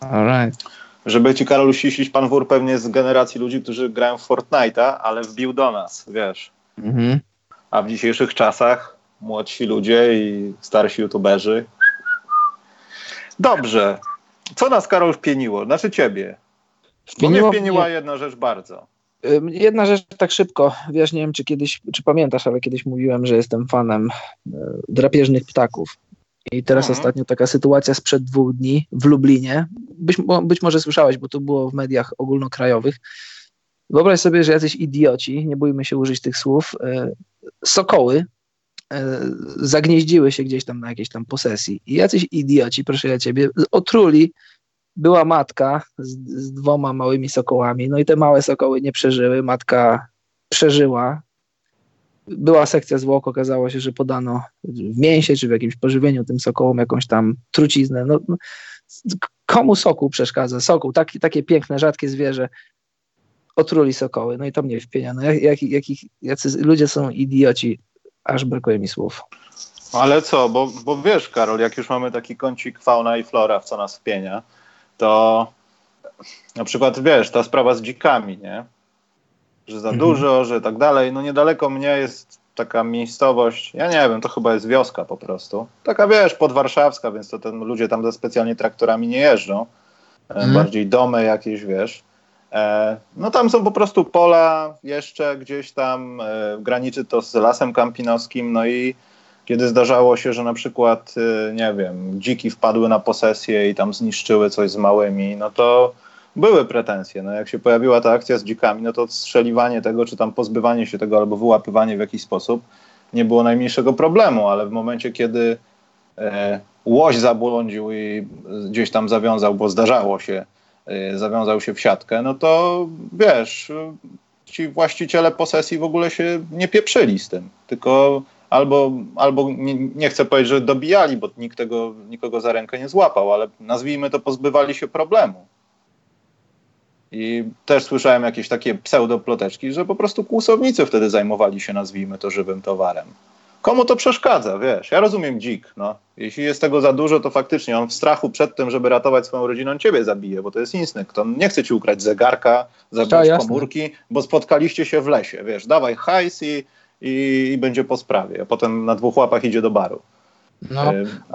Alright. Żeby ci, Karol, uściślić, pan Wór pewnie z generacji ludzi, którzy grają w Fortnite'a, ale wbił do nas, wiesz. Mhm. A w dzisiejszych czasach młodsi ludzie i starsi youtuberzy. Dobrze. Co nas, Karol, wpieniło? Znaczy ciebie. Wpieniło, mnie wpieniła mnie... jedna rzecz bardzo. Jedna rzecz tak szybko, wiesz, nie wiem czy kiedyś, czy pamiętasz, ale kiedyś mówiłem, że jestem fanem e, drapieżnych ptaków. I teraz mhm. ostatnio taka sytuacja sprzed dwóch dni w Lublinie. Być, być może słyszałeś, bo to było w mediach ogólnokrajowych. Wyobraź sobie, że jacyś idioci, nie bójmy się użyć tych słów, e, sokoły zagnieździły się gdzieś tam na jakiejś tam posesji. I jacyś idioci, proszę ja ciebie, otruli. Była matka z, z dwoma małymi sokołami, no i te małe sokoły nie przeżyły. Matka przeżyła, była sekcja zwłok, okazało się, że podano w mięsie czy w jakimś pożywieniu tym sokołom jakąś tam truciznę. No, no komu sokół przeszkadza? Sokół, taki, takie piękne, rzadkie zwierzę. Otruli sokoły, no i to mnie wpienia. No, jak, jak, jak, jacy ludzie są idioci, aż brakuje mi słów. Ale co, bo, bo wiesz, Karol, jak już mamy taki kącik fauna i flora, w co nas wpienia, to na przykład, wiesz, ta sprawa z dzikami, nie? że za mhm. dużo, że tak dalej. No niedaleko mnie jest taka miejscowość, ja nie wiem, to chyba jest wioska po prostu. Taka wiesz, podwarszawska, więc to ten, ludzie tam za specjalnie traktorami nie jeżdżą. Mhm. Bardziej domy jakieś, wiesz. E, no tam są po prostu pola jeszcze gdzieś tam, e, graniczy to z lasem kampinowskim, no i kiedy zdarzało się, że na przykład, e, nie wiem, dziki wpadły na posesję i tam zniszczyły coś z małymi, no to były pretensje. No jak się pojawiła ta akcja z dzikami, no to strzeliwanie tego, czy tam pozbywanie się tego, albo wyłapywanie w jakiś sposób nie było najmniejszego problemu, ale w momencie, kiedy e, łoś zabłądził i gdzieś tam zawiązał, bo zdarzało się, zawiązał się w siatkę, no to wiesz, ci właściciele posesji w ogóle się nie pieprzyli z tym, tylko albo, albo nie, nie, chcę powiedzieć, że dobijali, bo nikt tego, nikogo za rękę nie złapał, ale nazwijmy to, pozbywali się problemu. I też słyszałem jakieś takie pseudoploteczki, że po prostu kłusownicy wtedy zajmowali się, nazwijmy to, żywym towarem. Komu to przeszkadza, wiesz? Ja rozumiem dzik, no. Jeśli jest tego za dużo, to faktycznie on w strachu przed tym, żeby ratować swoją rodzinę, on ciebie zabije, bo to jest instynkt. On nie chce ci ukraść zegarka, zabrać Ta, komórki, bo spotkaliście się w lesie, wiesz? Dawaj hajs i, i, i będzie po sprawie. A potem na dwóch łapach idzie do baru. No,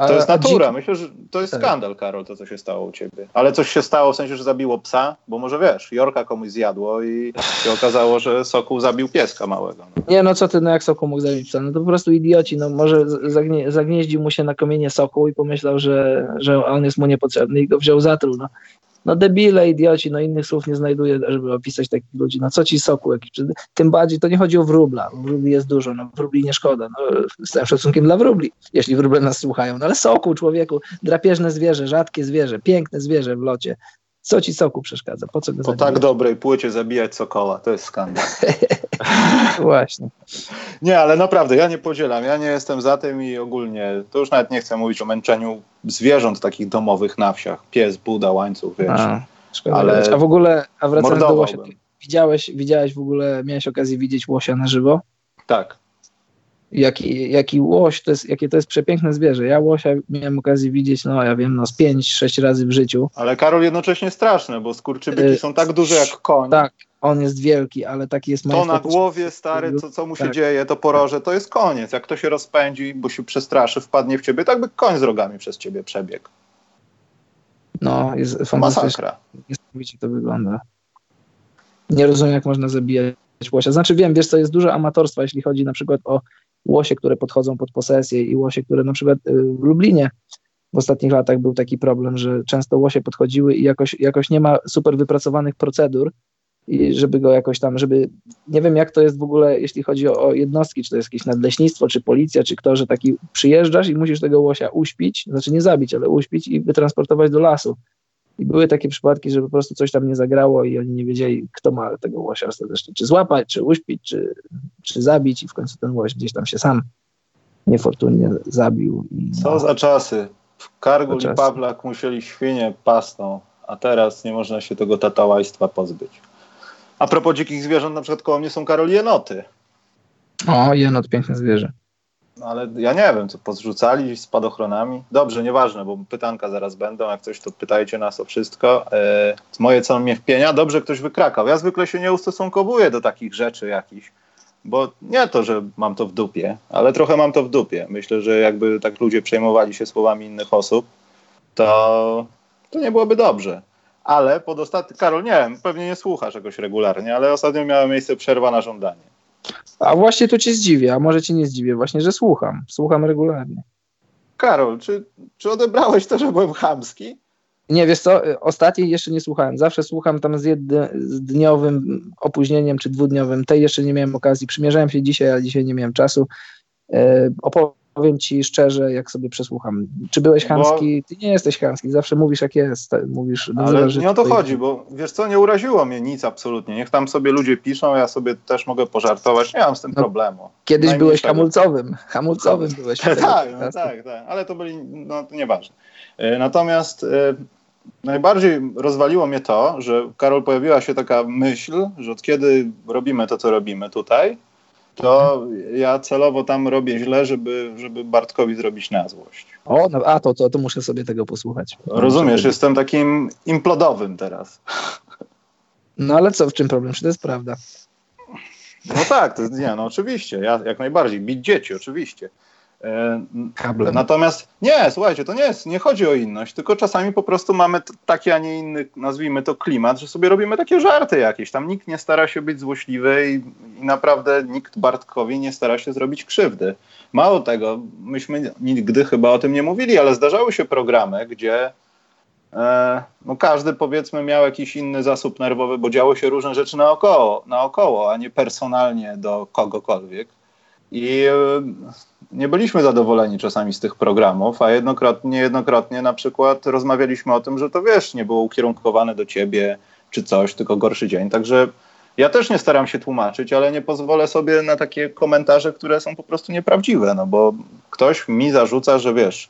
to jest natura. Myślę, że to jest tak. skandal, Karol, to co się stało u ciebie. Ale coś się stało w sensie, że zabiło psa, bo może wiesz, Jorka komuś zjadło i się okazało, że Sokół zabił pieska małego. No. Nie, no co ty, no jak Sokół mógł zabić psa? No to po prostu idioci. No może zagnie, zagnieździł mu się na kamienie Sokół i pomyślał, że, że on jest mu niepotrzebny i go wziął zatruł. No no debile, idioci, no innych słów nie znajduję, żeby opisać takich ludzi. No co ci soku jakiś, tym bardziej to nie chodzi o wróbla, wróbli jest dużo, no wróbli nie szkoda, no z całym szacunkiem dla wróbli, jeśli wróble nas słuchają, no ale soku człowieku, drapieżne zwierzę, rzadkie zwierzę, piękne zwierzę w locie, co ci soku przeszkadza? Po co go Po tak dobrej płycie zabijać sokoła, to jest skandal. [LAUGHS] Właśnie. Nie, ale naprawdę, ja nie podzielam, ja nie jestem za tym i ogólnie, to już nawet nie chcę mówić o męczeniu zwierząt takich domowych na wsiach. Pies, buda, łańcuch, wiesz. A, ale a w ogóle, a wracając do łosia, widziałeś, widziałeś w ogóle, miałeś okazję widzieć łosia na żywo? Tak. Jaki, jaki łoś, to jest, jakie to jest przepiękne zwierzę. Ja łosia miałem okazję widzieć, no ja wiem, no z 5-6 razy w życiu. Ale Karol jednocześnie straszne, bo skurczybyki y są tak duże jak koń. Tak, on jest wielki, ale taki jest To na głowie, stary, co, co mu się tak. dzieje, to poroże, to jest koniec. Jak to się rozpędzi, bo się przestraszy, wpadnie w ciebie, tak by koń z rogami przez ciebie przebiegł. No, jest fantastycznie. Masakra. Niesamowicie to wygląda. Nie rozumiem, jak można zabijać łosia. Znaczy wiem, wiesz co, jest dużo amatorstwa, jeśli chodzi na przykład o łosie, które podchodzą pod posesję i łosie, które na przykład y, w Lublinie w ostatnich latach był taki problem, że często łosie podchodziły i jakoś, jakoś nie ma super wypracowanych procedur, i żeby go jakoś tam, żeby, nie wiem jak to jest w ogóle, jeśli chodzi o, o, jednostki, czy to jest jakieś nadleśnictwo, czy policja, czy kto, że taki przyjeżdżasz i musisz tego łosia uśpić, znaczy nie zabić, ale uśpić i wytransportować do lasu. I były takie przypadki, że po prostu coś tam nie zagrało i oni nie wiedzieli, kto ma tego łosia ostatecznie, czy złapać, czy uśpić, czy, czy zabić i w końcu ten łoś gdzieś tam się sam niefortunnie zabił. I, Co no, za czasy. W Kargul i Pawlak musieli świnie pasną, a teraz nie można się tego tatałaństwa pozbyć. A propos dzikich zwierząt, na przykład koło mnie są Karol jenoty. O, jenot, piękne zwierzę. Ale ja nie wiem, co pozrzucali spadochronami. Dobrze, nieważne, bo pytanka zaraz będą. Jak coś, to pytajcie nas o wszystko. E, moje co mnie wpienia, dobrze ktoś wykrakał. Ja zwykle się nie ustosunkowuję do takich rzeczy jakichś, bo nie to, że mam to w dupie, ale trochę mam to w dupie. Myślę, że jakby tak ludzie przejmowali się słowami innych osób, to, to nie byłoby dobrze. Ale pod ostatnim, Karol, nie wiem, pewnie nie słuchasz czegoś regularnie, ale ostatnio miała miejsce przerwa na żądanie. A właśnie to cię zdziwię, a może cię nie zdziwię, właśnie, że słucham. Słucham regularnie. Karol, czy, czy odebrałeś to, że byłem chamski? Nie, wiesz co, ostatniej jeszcze nie słuchałem. Zawsze słucham tam z, jednym, z dniowym opóźnieniem czy dwudniowym. Tej jeszcze nie miałem okazji. Przymierzałem się dzisiaj, ale dzisiaj nie miałem czasu. E, powiem ci szczerze, jak sobie przesłucham. Czy byłeś chamski? Ty nie jesteś chamski, zawsze mówisz jak jest. Mówisz, Ale nie o to chodzi, bo wiesz co, nie uraziło mnie nic absolutnie. Niech tam sobie ludzie piszą, ja sobie też mogę pożartować, nie mam z tym no, problemu. Kiedyś byłeś hamulcowym, hamulcowym [LAUGHS] byłeś. tak, no, tak, tak, ale to byli, no to nieważne. E, natomiast e, najbardziej rozwaliło mnie to, że Karol pojawiła się taka myśl, że od kiedy robimy to, co robimy tutaj, to ja celowo tam robię źle, żeby, żeby Bartkowi zrobić na złość. O, no, a to, to, to muszę sobie tego posłuchać. Rozumiesz, jestem takim implodowym teraz. No ale co, w czym problem? Czy to jest prawda? No tak, to jest, nie, no oczywiście, ja, jak najbardziej, bić dzieci, oczywiście. E, Kablem. Natomiast nie, słuchajcie, to nie jest, nie chodzi o inność, tylko czasami po prostu mamy taki, a nie inny, nazwijmy to klimat, że sobie robimy takie żarty jakieś. Tam nikt nie stara się być złośliwy i, i naprawdę nikt Bartkowi nie stara się zrobić krzywdy. Mało tego, myśmy nigdy chyba o tym nie mówili, ale zdarzały się programy, gdzie e, no każdy powiedzmy miał jakiś inny zasób nerwowy, bo działo się różne rzeczy naokoło, naokoło a nie personalnie do kogokolwiek. I e, nie byliśmy zadowoleni czasami z tych programów, a jednokrotnie, niejednokrotnie na przykład rozmawialiśmy o tym, że to wiesz, nie było ukierunkowane do ciebie czy coś, tylko gorszy dzień. Także ja też nie staram się tłumaczyć, ale nie pozwolę sobie na takie komentarze, które są po prostu nieprawdziwe, no bo ktoś mi zarzuca, że wiesz,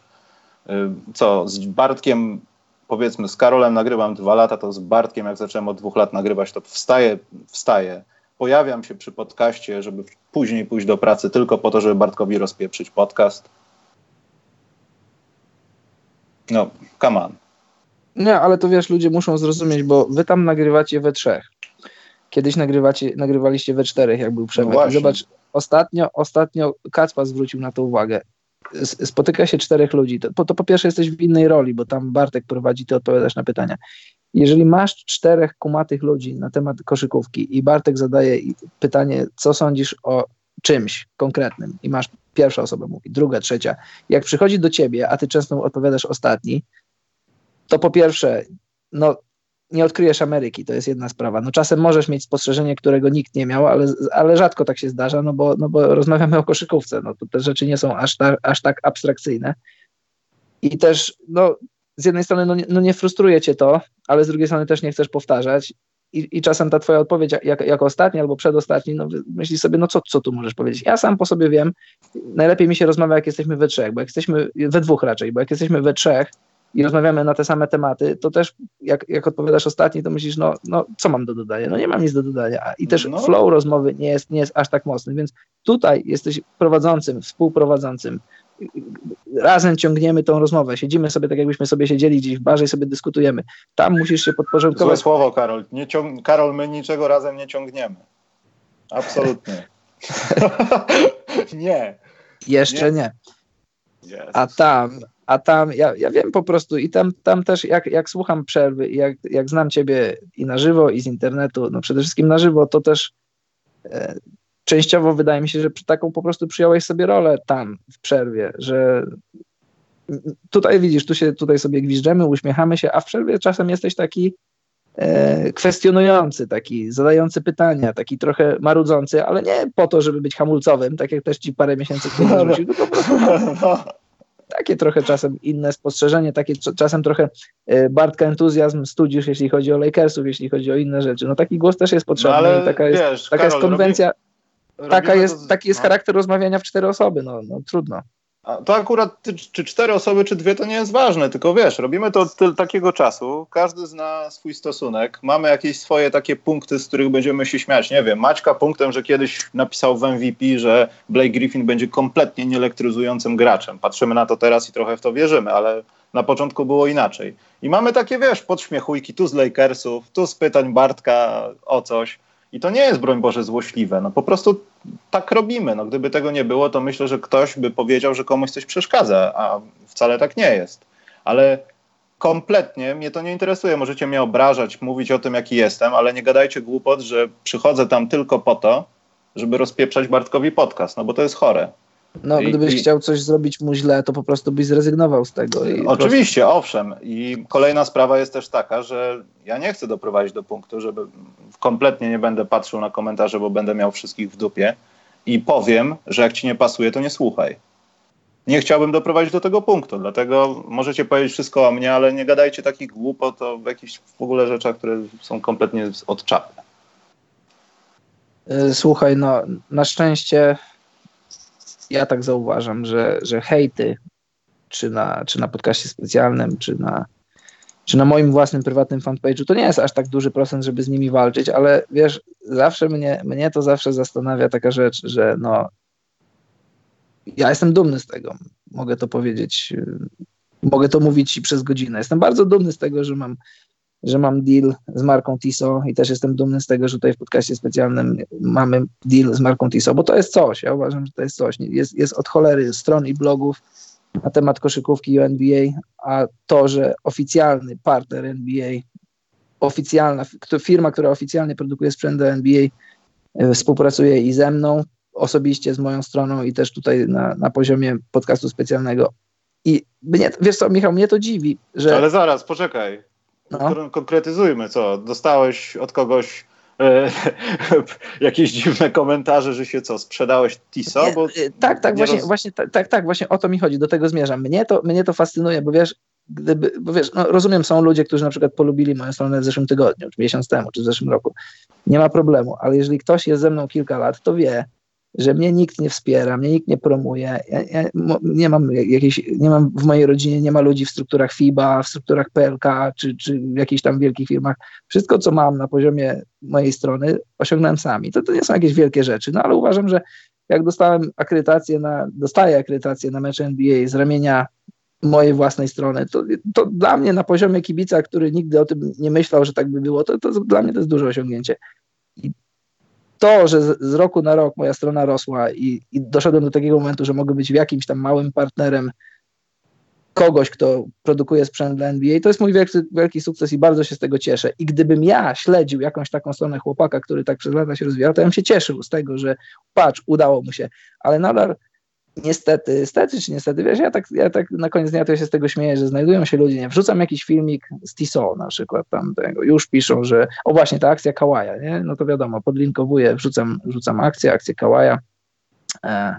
y, co, z Bartkiem, powiedzmy, z Karolem nagrywam dwa lata, to z Bartkiem, jak zacząłem od dwóch lat nagrywać, to wstaję, wstaję pojawiam się przy podcaście, żeby później pójść do pracy tylko po to, żeby Bartkowi rozpieprzyć podcast. No, come on. Nie, ale to wiesz, ludzie muszą zrozumieć, bo wy tam nagrywacie we trzech. Kiedyś nagrywacie, nagrywaliście we czterech, jak był Przemek. No Zobacz, ostatnio, ostatnio Kacpa zwrócił na to uwagę. Spotyka się czterech ludzi. To, to po pierwsze jesteś w innej roli, bo tam Bartek prowadzi, ty odpowiadasz na pytania. Jeżeli masz czterech kumatych ludzi na temat koszykówki i Bartek zadaje pytanie, co sądzisz o czymś konkretnym i masz pierwsza osoba mówi, druga, trzecia. Jak przychodzi do ciebie, a ty często odpowiadasz ostatni, to po pierwsze, no nie odkryjesz Ameryki, to jest jedna sprawa. No czasem możesz mieć spostrzeżenie, którego nikt nie miał, ale, ale rzadko tak się zdarza, no bo, no bo rozmawiamy o koszykówce, no to te rzeczy nie są aż, ta, aż tak abstrakcyjne. I też, no z jednej strony no, no nie frustruje cię to, ale z drugiej strony też nie chcesz powtarzać. I, i czasem ta twoja odpowiedź, jak, jako ostatni albo przedostatni, no myślisz sobie, no co, co tu możesz powiedzieć? Ja sam po sobie wiem, najlepiej mi się rozmawia, jak jesteśmy we trzech, bo jak jesteśmy, we dwóch raczej, bo jak jesteśmy we trzech i rozmawiamy na te same tematy, to też jak, jak odpowiadasz ostatni, to myślisz, no, no co mam do dodania? No nie mam nic do dodania. I też no. flow rozmowy nie jest, nie jest aż tak mocny, więc tutaj jesteś prowadzącym, współprowadzącym, razem ciągniemy tą rozmowę. Siedzimy sobie tak, jakbyśmy sobie siedzieli gdzieś w barze i sobie dyskutujemy. Tam musisz się podporządkować. Złe słowo, Karol. Nie ciąg... Karol, my niczego razem nie ciągniemy. Absolutnie. [LAUGHS] nie. Jeszcze nie. nie. A tam, a tam, ja, ja wiem po prostu i tam, tam też jak, jak słucham przerwy i jak, jak znam ciebie i na żywo i z internetu, no przede wszystkim na żywo, to też e, częściowo wydaje mi się, że taką po prostu przyjąłeś sobie rolę tam w przerwie, że tutaj widzisz, tu się tutaj sobie gwizdżemy, uśmiechamy się, a w przerwie czasem jesteś taki e, kwestionujący, taki zadający pytania, taki trochę marudzący, ale nie po to, żeby być hamulcowym, tak jak też ci parę miesięcy temu zwrócił, tylko po prostu no, takie trochę czasem inne spostrzeżenie, takie czasem trochę e, Bartka entuzjazm studiów, jeśli chodzi o Lakersów, jeśli chodzi o inne rzeczy. No taki głos też jest potrzebny. No, ale taka jest, wiesz, taka Karol, jest konwencja. Robi, Taka jest, to, taki jest no. charakter rozmawiania w cztery osoby, no, no trudno. to akurat ty, czy cztery osoby, czy dwie, to nie jest ważne, tylko wiesz, robimy to od takiego czasu, każdy zna swój stosunek, mamy jakieś swoje takie punkty, z których będziemy się śmiać. Nie wiem, Maćka punktem, że kiedyś napisał w MVP, że Blake Griffin będzie kompletnie nieelektryzującym graczem. Patrzymy na to teraz i trochę w to wierzymy, ale na początku było inaczej. I mamy takie, wiesz, podśmiechujki tu z Lakersów, tu z pytań Bartka o coś. I to nie jest, broń Boże, złośliwe. No po prostu tak robimy. No, gdyby tego nie było, to myślę, że ktoś by powiedział, że komuś coś przeszkadza, a wcale tak nie jest. Ale kompletnie mnie to nie interesuje. Możecie mnie obrażać, mówić o tym, jaki jestem, ale nie gadajcie głupot, że przychodzę tam tylko po to, żeby rozpieprzać Bartkowi podcast, no bo to jest chore. No, I, gdybyś i, chciał coś zrobić mu źle, to po prostu byś zrezygnował z tego. oczywiście, owszem. I kolejna sprawa jest też taka, że ja nie chcę doprowadzić do punktu, żeby kompletnie nie będę patrzył na komentarze, bo będę miał wszystkich w dupie i powiem, że jak ci nie pasuje, to nie słuchaj. Nie chciałbym doprowadzić do tego punktu, dlatego możecie powiedzieć wszystko o mnie, ale nie gadajcie takich głupot o jakichś w ogóle rzeczach, które są kompletnie od czapy. Y, słuchaj, no na szczęście ja tak zauważam, że, że hejty, czy na, czy na podcaście specjalnym, czy na, czy na moim własnym prywatnym fanpage'u, to nie jest aż tak duży procent, żeby z nimi walczyć, ale wiesz, zawsze mnie, mnie to zawsze zastanawia taka rzecz, że no, ja jestem dumny z tego, mogę to powiedzieć, mogę to mówić przez godzinę. Jestem bardzo dumny z tego, że mam że mam deal z marką Tiso i też jestem dumny z tego, że tutaj w podcaście specjalnym mamy deal z marką Tiso, bo to jest coś, ja uważam, że to jest coś. Jest, jest od cholery stron i blogów na temat koszykówki i NBA, a to, że oficjalny partner NBA, oficjalna firma, która oficjalnie produkuje sprzęt do NBA, e, współpracuje i ze mną, osobiście z moją stroną i też tutaj na, na poziomie podcastu specjalnego. I mnie, wiesz co, Michał, mnie to dziwi, że... Ale zaraz, poczekaj. No. Konkretyzujmy, co? Dostałeś od kogoś e, [LAUGHS] jakieś dziwne komentarze, że się co, sprzedałeś TISO? Bo e, tak, tak, właśnie, roz... właśnie, tak, tak, tak, właśnie o to mi chodzi, do tego zmierzam. Mnie to, mnie to fascynuje, bo wiesz, gdyby, bo wiesz, no, rozumiem, są ludzie, którzy na przykład polubili moją stronę w zeszłym tygodniu, czy miesiąc temu, czy w zeszłym roku. Nie ma problemu, ale jeżeli ktoś jest ze mną kilka lat, to wie, że mnie nikt nie wspiera, mnie nikt nie promuje. Ja, ja nie mam jakiejś, nie mam w mojej rodzinie nie ma ludzi w strukturach FIBA, w strukturach PLK czy, czy w jakichś tam wielkich firmach. Wszystko, co mam na poziomie mojej strony, osiągnąłem sami. To, to nie są jakieś wielkie rzeczy, no ale uważam, że jak dostałem akredytację na, dostaję akredytację na mecz NBA z ramienia mojej własnej strony, to, to dla mnie na poziomie kibica, który nigdy o tym nie myślał, że tak by było, to, to dla mnie to jest duże osiągnięcie. To, że z, z, roku na rok moja strona rosła i, i doszedłem do takiego momentu, że mogę być jakimś tam małym partnerem kogoś, kto produkuje sprzęt dla NBA, to jest mój wielki, wielki sukces i bardzo się z tego cieszę. I gdybym ja śledził jakąś taką stronę chłopaka, który tak przez lata się rozwijał, to ja bym się cieszył z tego, że patrz, udało mu się, ale nadal niestety, stety czy niestety, wiesz, ja tak, ja tak na koniec dnia to się z tego śmieję, że znajdują się ludzie, nie wrzucam jakiś filmik z Tiso na przykład tam tego, już piszą, że o właśnie ta akcja Kałaja, nie? No to wiadomo, podlinkowuję, wrzucam, wrzucam akcję, akcję Kałaja, e,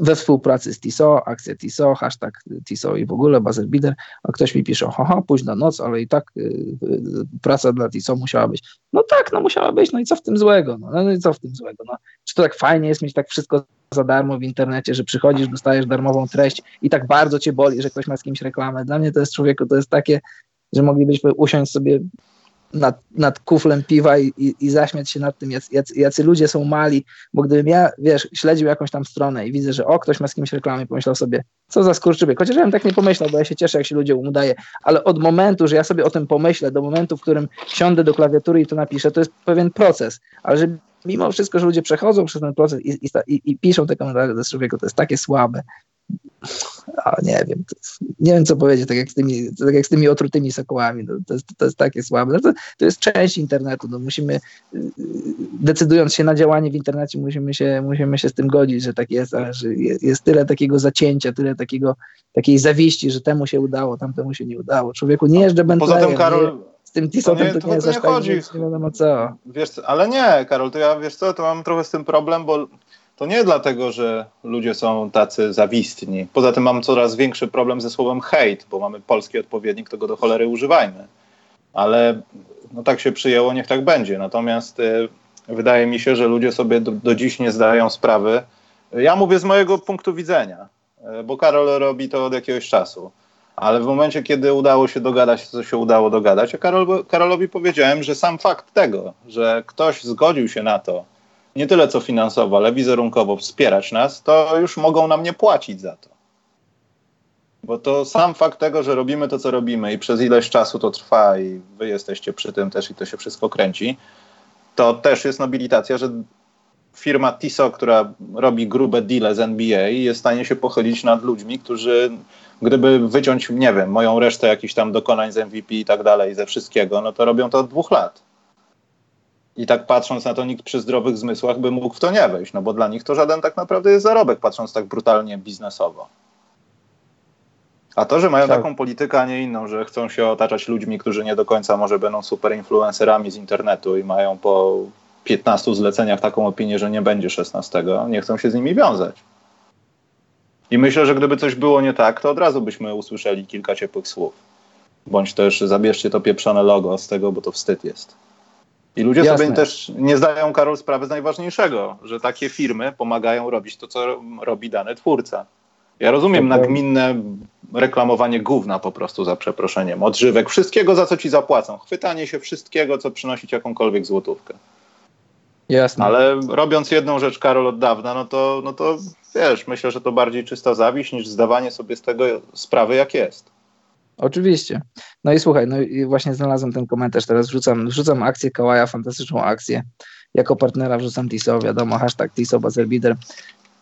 we współpracy z TISO, akcja TISO, hashtag TISO i w ogóle buzzer beater, a ktoś mi pisze, haha, późna noc, ale i tak y, y, praca dla TISO musiała być. No tak, no musiała być, no i co w tym złego? No, no i co w tym złego? No, czy to tak fajnie jest mieć tak wszystko za darmo w internecie, że przychodzisz, dostajesz darmową treść i tak bardzo cię boli, że ktoś ma z kimś reklamę. Dla mnie to jest człowieku, to jest takie, że moglibyśmy usiąść sobie nad, nad kuflem piwa i, i, i, zaśmiać się nad tym, jacy, jacy, ludzie są mali, bo gdybym ja, wiesz, śledził jakąś tam stronę i widzę, że o, ktoś ma z kimś reklamę, pomyślał sobie, co za skurczybyk, chociaż ja bym tak nie pomyślał, bo ja się cieszę, jak się ludziom udaje, ale od momentu, że ja sobie o tym pomyślę, do momentu, w którym siądę do klawiatury i to napiszę, to jest pewien proces, ale że mimo wszystko, że ludzie przechodzą przez ten proces i, i, i piszą te komentarze do człowieku, to jest takie słabe, nie wiem, nie wiem co powiedzieć, tak jak z tymi, tak jak z tymi otrutymi sokołami, no, to, jest, to jest takie słabe. No to, to jest część internetu, no musimy, decydując się na działanie w internecie, musimy się, musimy się z tym godzić, że tak jest, ale że jest, tyle takiego zacięcia, tyle takiego, takiej zawiści, że temu się udało, tamtemu się nie udało. Człowieku nie jeżdżę Bentleyem. Poza tym, Karol, z tym Tisotem to, to, nie jest aż tak, chodzi. nie wiadomo co. Wiesz, ale nie, Karol, to ja, wiesz co, to mam trochę z tym problem, bo to nie dlatego, że ludzie są tacy zawistni. Poza tym mam coraz większy problem ze słowem hate, bo mamy polski odpowiednik, to go do cholery używajmy. Ale no tak się przyjęło, niech tak będzie. Natomiast y, wydaje mi się, że ludzie sobie do, do dziś nie zdają sprawy. Ja mówię z mojego punktu widzenia. e, bo Karol robi to od jakiegoś czasu. Ale w momencie, kiedy udało się dogadać, co się udało dogadać, a Karol, Karolowi powiedziałem, że sam fakt tego, że ktoś zgodził się na to, nie tyle co finansowo, ale wizerunkowo wspierać nas, to już mogą nam nie płacić za to. Bo to sam fakt tego, że robimy to, co robimy i przez ileś czasu to trwa i wy jesteście przy tym też i to się wszystko kręci, to też jest nobilitacja, że firma TISO, która robi grube deale z NBA jest w stanie się pochylić nad ludźmi, którzy gdyby wyciąć, nie wiem, moją resztę jakichś tam dokonań z MVP i tak dalej, ze wszystkiego, no to robią to od dwóch lat. I tak patrząc na to, nikt przy zdrowych zmysłach by mógł w to nie wejść, no bo dla nich to żaden tak naprawdę jest zarobek, patrząc tak brutalnie biznesowo. A to, że mają tak. taką politykę, a nie inną, że chcą się otaczać ludźmi, którzy nie do końca może będą super influencerami z internetu i mają po 15 zleceniach taką opinię, że nie będzie 16, nie chcą się z nimi wiązać. I myślę, że gdyby coś było nie tak, to od razu byśmy usłyszeli kilka ciepłych słów. Bądź też zabierzcie to pieprzone logo z tego, bo to wstyd jest. I ludzie Jasne. sobie też nie zdają, Karol, sprawy z najważniejszego, że takie firmy pomagają robić to, co robi dany twórca. Ja rozumiem okay. nagminne reklamowanie gówna po prostu za przeproszeniem, odżywek, wszystkiego za co ci zapłacą, chwytanie się wszystkiego, co przynosi ci jakąkolwiek złotówkę. Jasne. Ale robiąc jedną rzecz, Karol, od dawna, no to, no to wiesz, myślę, że to bardziej czysta zawiść niż zdawanie sobie z tego sprawy, jak jest. Oczywiście. No i słuchaj, no i właśnie znalazłem ten komentarz, teraz wrzucam, wrzucam akcję Kałaja, fantastyczną akcję. Jako partnera wrzucam TISO, wiadomo, hashtag TISO, Buzzer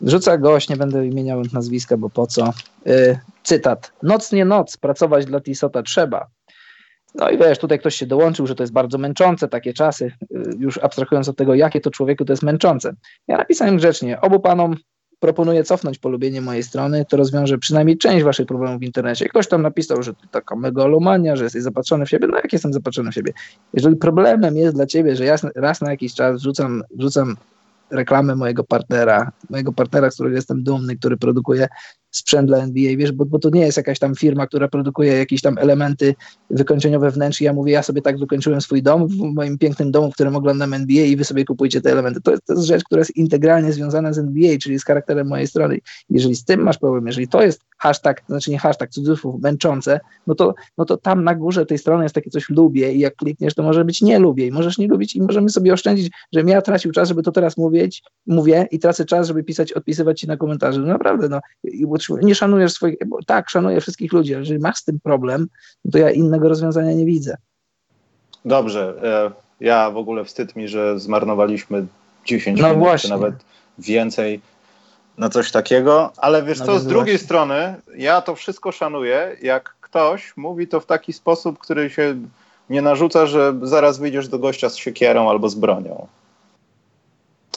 Wrzuca gość, nie będę wymieniał nazwiska, bo po co. Yy, cytat. Noc nie noc, pracować dla TISOTA trzeba. No i wiesz, tutaj ktoś się dołączył, że to jest bardzo męczące, takie czasy, y, już abstrahując od tego, jakie to człowieku to jest męczące. Ja napisałem grzecznie, obu panom proponuję cofnąć polubienie mojej strony, to rozwiąże przynajmniej część waszych problemów w internecie. Ktoś tam napisał, że to taka megalomania, że jesteś zapatrzony w siebie. No jak jestem zapatrzony w siebie? Jeżeli problemem jest dla ciebie, że ja raz na jakiś czas wrzucam, wrzucam reklamę mojego partnera, mojego partnera, z którego jestem dumny, który produkuje sprzęt dla NBA, wiesz, bo, bo to nie jest jakaś tam firma, która produkuje jakieś tam elementy wykończeniowe wnętrz ja mówię, ja sobie tak wykończyłem swój dom w moim pięknym domu, w którym oglądam NBA i wy sobie kupujcie te elementy. To jest, to jest rzecz, która jest integralnie związana z NBA, czyli z charakterem mojej strony. Jeżeli z tym masz problem, jeżeli to jest hashtag, znaczy nie hashtag, cudzysłów, męczące, no to, no to tam na górze tej strony jest takie coś lubię i jak klikniesz, to może być nie lubię i możesz nie lubić i możemy sobie oszczędzić, żebym ja tracił czas, żeby to teraz mówić, mówię i tracę czas, żeby pisać, odpisywać ci na komentarze. No naprawdę, no, nie szanujesz swoich, bo tak, szanuję wszystkich ludzi, ale jeżeli masz z tym problem, no to ja innego rozwiązania nie widzę. Dobrze, e, ja w ogóle wstyd mi, że zmarnowaliśmy 10 no minut, właśnie. czy nawet więcej na coś takiego, ale wiesz no co, z drugiej właśnie. strony ja to wszystko szanuję, jak ktoś mówi to w taki sposób, który się nie narzuca, że zaraz wyjdziesz do gościa z siekierą albo z bronią.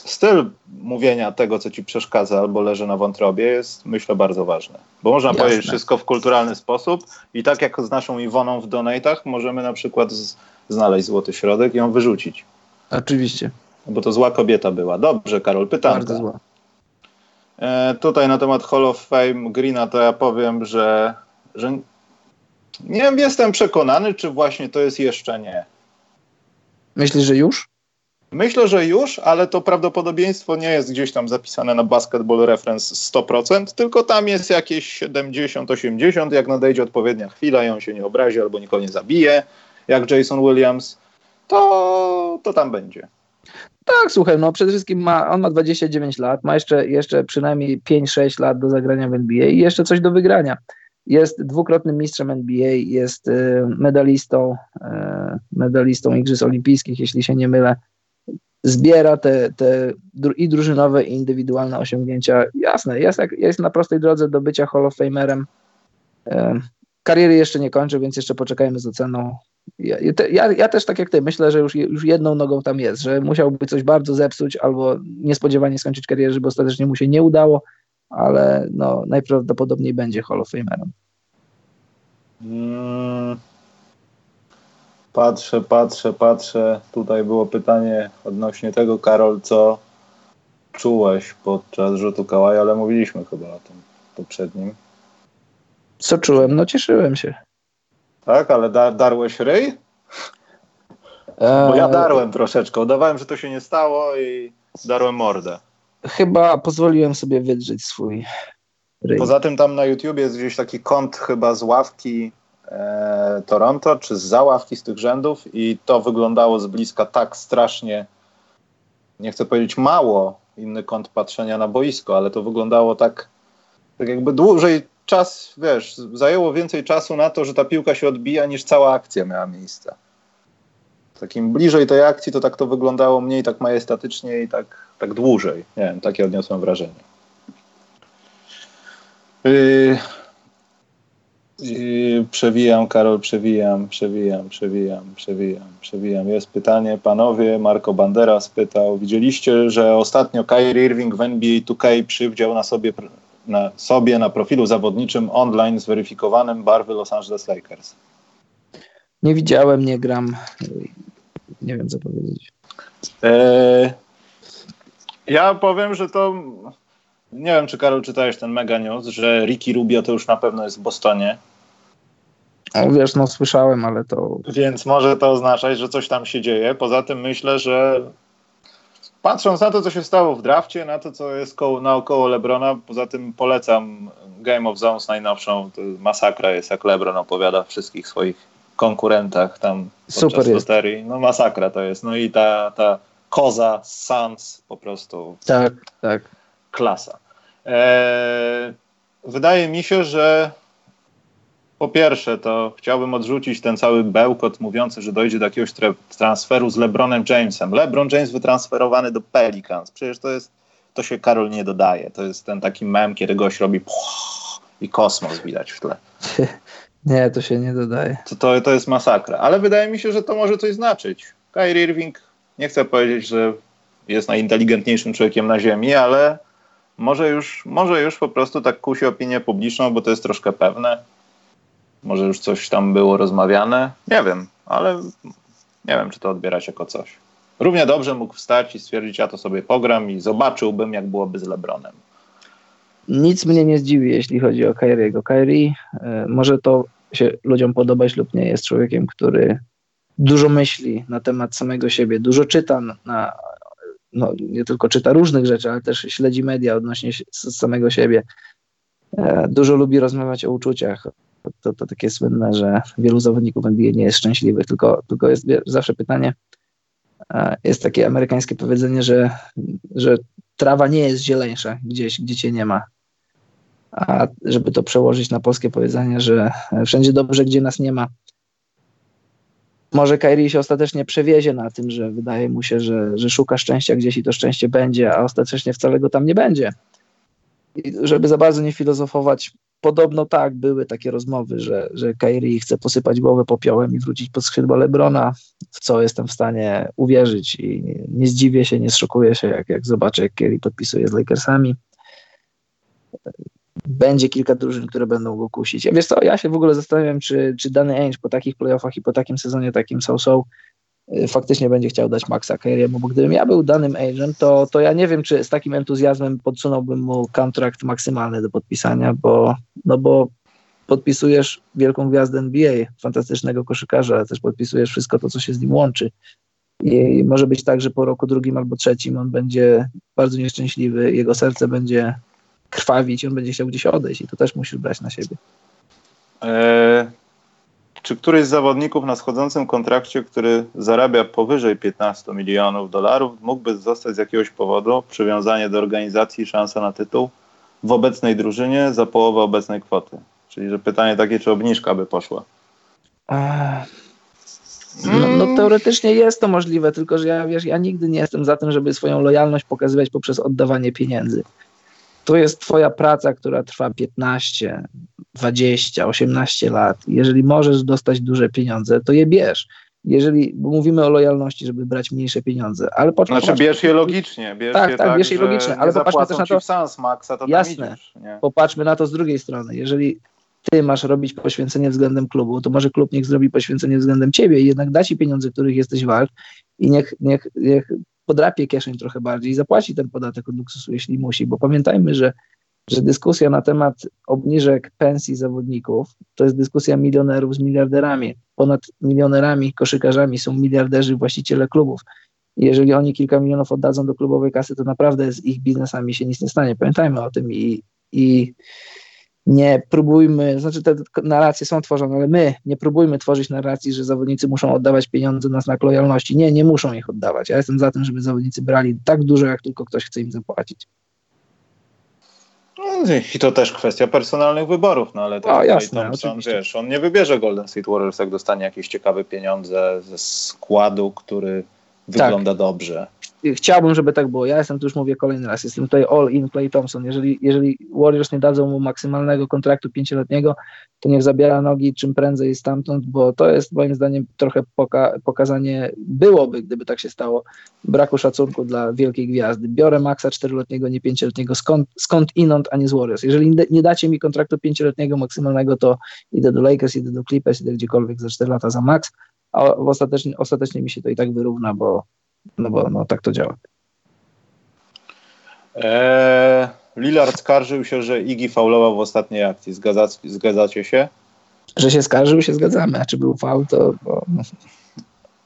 Styl mówienia tego, co ci przeszkadza albo leży na wątrobie jest, myślę, bardzo ważny. Bo można Jasne. powiedzieć wszystko w kulturalny sposób i tak jak z naszą Iwoną w donatach możemy na przykład z, znaleźć złoty środek i ją wyrzucić. Oczywiście. Bo to zła kobieta była. Dobrze, Karol, pytam. Bardzo zła. E, tutaj na temat Hall of Fame Greena to ja powiem, że, że nie wiem, jestem przekonany, czy właśnie to jest jeszcze nie. Myślisz, że już? Myślę, że już, ale to prawdopodobieństwo nie jest gdzieś tam zapisane na Basketball Reference 100%, tylko tam jest jakieś 70-80, jak nadejdzie odpowiednia chwila i on się nie obrazi albo nikogo nie zabije, jak Jason Williams, to, to tam będzie. Tak, słuchaj, no przede wszystkim ma, on ma 29 lat, ma jeszcze, jeszcze przynajmniej 5-6 lat do zagrania w NBA i jeszcze coś do wygrania. Jest dwukrotnym mistrzem NBA, jest y, medalistą, y, medalistą Igrzysk Olimpijskich, jeśli się nie mylę. Zbiera te, te i drużynowe, i indywidualne osiągnięcia. Jasne, jest, jest na prostej drodze do bycia Hall of Famerem. Kariery jeszcze nie kończy, więc jeszcze poczekajmy z oceną. Ja, ja, ja, też tak jak ty, myślę, że już, już jedną nogą tam jest, że musiałby coś bardzo zepsuć albo niespodziewanie skończyć karierę, żeby ostatecznie mu się nie udało, ale no, najprawdopodobniej będzie Hall of Famerem. Hmm. Patrzę, patrzę, patrzę. Tutaj było pytanie odnośnie tego, Karol, co czułeś podczas rzutu kałaja, ale mówiliśmy chyba o tym poprzednim. Co czułem? No cieszyłem się. Tak, ale da darłeś ryj? Bo ja eee, darłem troszeczkę. Udawałem, że to się nie stało i darłem mordę. Chyba pozwoliłem sobie wydrzeć swój ryj. Poza tym tam na YouTubie jest gdzieś taki kąt chyba z ławki e, Toronto, czy z załawki z tych rzędów i to wyglądało z bliska tak strasznie, nie chcę powiedzieć mało, inny kąt patrzenia na boisko, ale to wyglądało tak, tak jakby dłużej czas, wiesz, zajęło więcej czasu na to, że ta piłka się odbija, niż cała akcja miała miejsce. Takim bliżej tej akcji to tak to wyglądało mniej tak majestatycznie i tak, tak dłużej. Nie wiem, takie odniosłem wrażenie. Yy, przewijam, Karol, przewijam, przewijam, przewijam, przewijam, przewijam. Jest pytanie, panowie, Marco Bandera spytał, widzieliście, że ostatnio Kyrie Irving w NBA 2K przywdział na sobie na sobie na profilu zawodniczym online zweryfikowanym barwy Los Angeles Lakers? Nie widziałem, nie gram. Nie wiem, co powiedzieć. Eee, ja powiem, że to. Nie wiem, czy Karol czytałeś ten mega news, że Ricky Rubio to już na pewno jest w Bostonie. No, wiesz, no słyszałem, ale to. Więc może to oznaczać, że coś tam się dzieje. Poza tym myślę, że patrząc na to, co się stało w drafcie, na to, co jest koło, naokoło Lebrona, poza tym polecam Game of Zones najnowszą. To masakra jest, jak Lebron opowiada wszystkich swoich konkurentach tam Super jest. loterii. No masakra to jest. No i ta, ta koza Suns po prostu. Tak, tak. Klasa. Eee, wydaje mi się, że po pierwsze, to chciałbym odrzucić ten cały bełkot mówiący, że dojdzie do jakiegoś transferu z LeBronem Jamesem. LeBron James wytransferowany do Pelicans. Przecież to jest, to się Karol nie dodaje. To jest ten taki mem, kiedy gość robi i kosmos widać w tle. [LAUGHS] Nie, to się nie dodaje. To, to, to jest masakra. Ale wydaje mi się, że to może coś znaczyć. Kyrie Irving, nie chcę powiedzieć, że jest najinteligentniejszym człowiekiem na ziemi, ale może już, może już po prostu tak kusi opinię publiczną, bo to jest troszkę pewne może już coś tam było rozmawiane. Nie wiem, ale nie wiem, czy to odbierać jako coś. Równie dobrze mógł wstać i stwierdzić, ja to sobie pogram i zobaczyłbym, jak byłoby z LeBronem. Nic mnie nie zdziwi, jeśli chodzi o Kyriego. Kyrie, może to się ludziom podobać lub nie, jest człowiekiem, który dużo myśli na temat samego siebie, dużo czyta na, no, nie tylko czyta różnych rzeczy, ale też śledzi media odnośnie samego siebie. E, dużo lubi rozmawiać o uczuciach, to, to takie słynne, że wielu zawodników NBA nie jest szczęśliwych, tylko, tylko jest zawsze pytanie, jest takie amerykańskie powiedzenie, że, że trawa nie jest zieleńsza gdzieś, gdzie cię nie ma. A żeby to przełożyć na polskie powiedzenie, że wszędzie dobrze, gdzie nas nie ma. Może Kairi się ostatecznie przewiezie na tym, że wydaje mu się, że, że szuka szczęścia gdzieś i to szczęście będzie, a ostatecznie wcale go tam nie będzie. I żeby za bardzo nie filozofować, podobno tak, były takie rozmowy, że, że Kairi chce posypać głowę popiołem i wrócić pod skrzydła Lebrona, w co jestem w stanie uwierzyć i nie zdziwię się, nie zszokuję się, jak, jak zobaczę, jak Kairi podpisuje z Lakersami. Będzie kilka drużyn, które będą go kusić. Ja wiesz co, ja się w ogóle zastanawiam, czy, czy dany Ainge po takich playoffach i po takim sezonie takim so-so faktycznie będzie chciał dać Maxa Carey'emu, bo gdybym ja był danym agent, to, to ja nie wiem, czy z takim entuzjazmem podsunąłbym mu kontrakt maksymalny do podpisania, bo, no bo podpisujesz wielką gwiazdę NBA, fantastycznego koszykarza, ale też podpisujesz wszystko to, co się z nim łączy. I może być tak, że po roku drugim albo trzecim on będzie bardzo nieszczęśliwy, jego serce będzie krwawić on będzie chciał gdzieś odejść i to też musisz brać na siebie. Eee, czy któryś z zawodników na schodzącym kontrakcie, który zarabia powyżej 15 milionów dolarów, mógłby zostać z jakiegoś powodu przywiązanie do organizacji szansa na tytuł w obecnej drużynie za połowę obecnej kwoty? Czyli, że pytanie takie, czy obniżka by poszła? No, no, teoretycznie jest to możliwe, tylko że ja, wiesz, ja nigdy nie jestem za tym, żeby swoją lojalność pokazywać poprzez oddawanie pieniędzy. To jest twoja praca, która trwa 15, 20, 18 lat, jeżeli możesz dostać duże pieniądze, to je bierz. Jeżeli, bo mówimy o lojalności, żeby brać mniejsze pieniądze, ale popatrz, znaczy popatrz, bierz je logicznie, bierz tak, je tak, tak bierz je logicznie, ale popatrzmy też na to, sans Maxa, to jasne, idziesz, popatrzmy na to z drugiej strony, jeżeli ty masz robić poświęcenie względem klubu, to może klub niech zrobi poświęcenie względem ciebie i jednak da ci pieniądze, których jesteś wart i niech, niech, niech podrapie kieszeń trochę bardziej i zapłaci ten podatek od luksusu, jeśli musi, bo pamiętajmy, że że dyskusja na temat obniżek pensji zawodników to jest dyskusja milionerów z miliarderami. Ponad milionerami, koszykarzami są miliarderzy, właściciele klubów. Jeżeli oni kilka milionów oddadzą do klubowej kasy, to naprawdę z ich biznesami się nic nie stanie. Pamiętajmy o tym i i nie próbujmy, znaczy te narracje są tworzone, ale my nie próbujmy tworzyć narracji, że zawodnicy muszą oddawać pieniądze na znak lojalności. Nie, nie muszą ich oddawać. Ja jestem za tym, żeby zawodnicy brali tak dużo, jak tylko ktoś chce im zapłacić. No, I to też kwestia personalnych wyborów, no ale to jasne, Thompson, wiesz, on nie wybierze Golden State Warriors, jak dostanie jakieś ciekawe pieniądze ze składu, który wygląda tak. dobrze chciałbym, żeby tak było. Ja jestem, tu już mówię kolejny raz, jestem tutaj all in Clay Thompson. Jeżeli, jeżeli Warriors nie dadzą mu maksymalnego kontraktu pięcioletniego, to niech zabiera nogi czym prędzej stamtąd, bo to jest moim zdaniem trochę poka nie byłoby, gdyby tak się stało, braku szacunku dla wielkiej gwiazdy. Biorę maksa czteroletniego, nie pięcioletniego, skąd, skąd inąd, a nie z Warriors. Jeżeli nie dacie mi kontraktu pięcioletniego maksymalnego, to idę do Lakers, idę do Clippers, idę gdziekolwiek za cztery lata za max, a ostatecznie, ostatecznie mi się to i tak wyrówna, bo no bo no, tak to działa. Eee, Lillard skarżył się, że Igi faulował w ostatniej akcji. Zgadza, zgadzacie się? Że się skarżył, się zgadzamy. A czy był faul, to... Bo...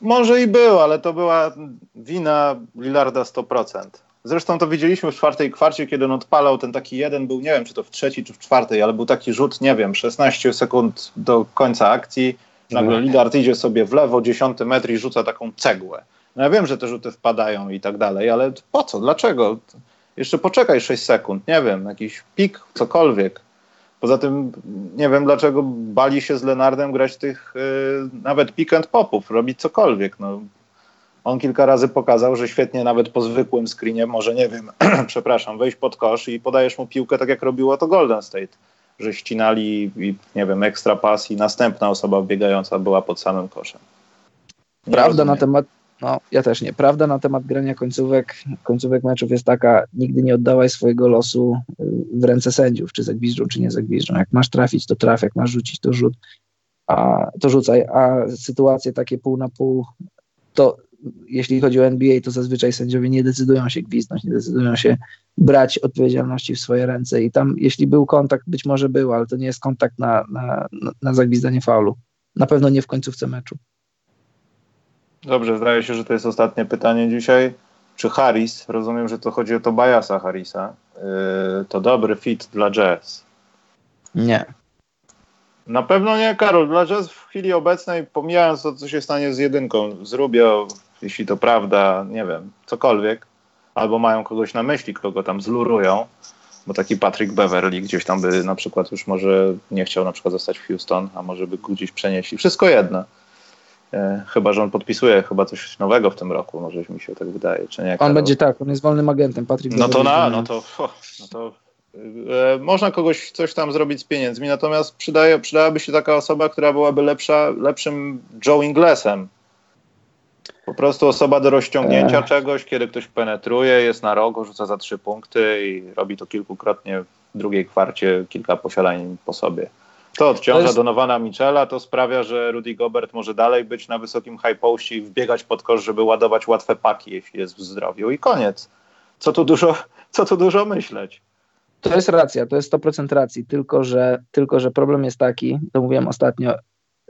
Może i był, ale to była wina Lillarda 100%. Zresztą to widzieliśmy w czwartej kwarcie, kiedy on odpalał ten taki jeden, był nie wiem, czy to w trzeciej, czy w czwartej, ale był taki rzut, nie wiem, 16 sekund do końca akcji. Nagle Lillard idzie sobie w lewo, 10 metr i rzuca taką cegłę. No ja wiem, że te rzuty wpadają i tak dalej, ale po co? Dlaczego? Jeszcze poczekaj 6 sekund, nie wiem, jakiś pik, cokolwiek. Poza tym nie wiem, dlaczego bali się z Lenardem grać tych yy, nawet pick and popów, robić cokolwiek. No. On kilka razy pokazał, że świetnie nawet po zwykłym screenie może, nie wiem, [CLEARS THROAT] przepraszam, wejść pod kosz i podajesz mu piłkę tak jak robiło to Golden State, że ścinali i nie wiem, ekstra pas i następna osoba biegająca była pod samym koszem. Nie Prawda rozumiem. na temat no, ja też nie. Prawda na temat grania końcówek, końcówek meczów jest taka, nigdy nie oddawaj swojego losu y, w ręce sędziów, czy zagwiżdżą, czy nie zagwiżdżą. Jak masz trafić, to traf, jak masz rzucić, to rzut, a, to rzucaj, a sytuacje takie pół na pół, to jeśli chodzi o NBA, to zazwyczaj sędziowie nie decydują się gwizdnąć, nie decydują się brać odpowiedzialności w swoje ręce i tam, jeśli był kontakt, być może był, ale to nie jest kontakt na, na, na zagwizdanie faulu. Na pewno nie w końcówce meczu. Dobrze, zdaje się, że to jest ostatnie pytanie dzisiaj. Czy Harris, rozumiem, że to chodzi o Tobiasa Harrisa, yy, to dobry fit dla Jazz? Nie. Na pewno nie, Karol. Dla Jazz w chwili obecnej, pomijając to, co się stanie z jedynką, z Rubio, jeśli to prawda, nie wiem, cokolwiek, albo mają kogoś na myśli, kogo tam zlurują, bo taki Patrick Beverly gdzieś tam by na przykład już może nie chciał na przykład zostać w Houston, a może by gdzieś przenieśli. Wszystko jedno. E, chyba, że on podpisuje chyba coś nowego w tym roku, może mi się tak wydaje, czy nie? On będzie tak, on jest wolnym agentem, Patryk. No to na, no to, no to e, można kogoś coś tam zrobić z pieniędzmi, natomiast przydaje, przydałaby się taka osoba, która byłaby lepsza, lepszym Joe Inglesem. Po prostu osoba do rozciągnięcia Ech. czegoś, kiedy ktoś penetruje, jest na rogu, rzuca za trzy punkty i robi to kilkukrotnie w drugiej kwarcie, kilka posiadań po sobie. To odciąża to jest... Donowana Michela, to sprawia, że Rudy Gobert może dalej być na wysokim high postie i wbiegać pod kosz, żeby ładować łatwe paki, jeśli jest w zdrowiu. I koniec. Co tu dużo, co tu dużo myśleć? To jest racja, to jest 100% racji, tylko że, tylko że problem jest taki, to mówiłem ostatnio,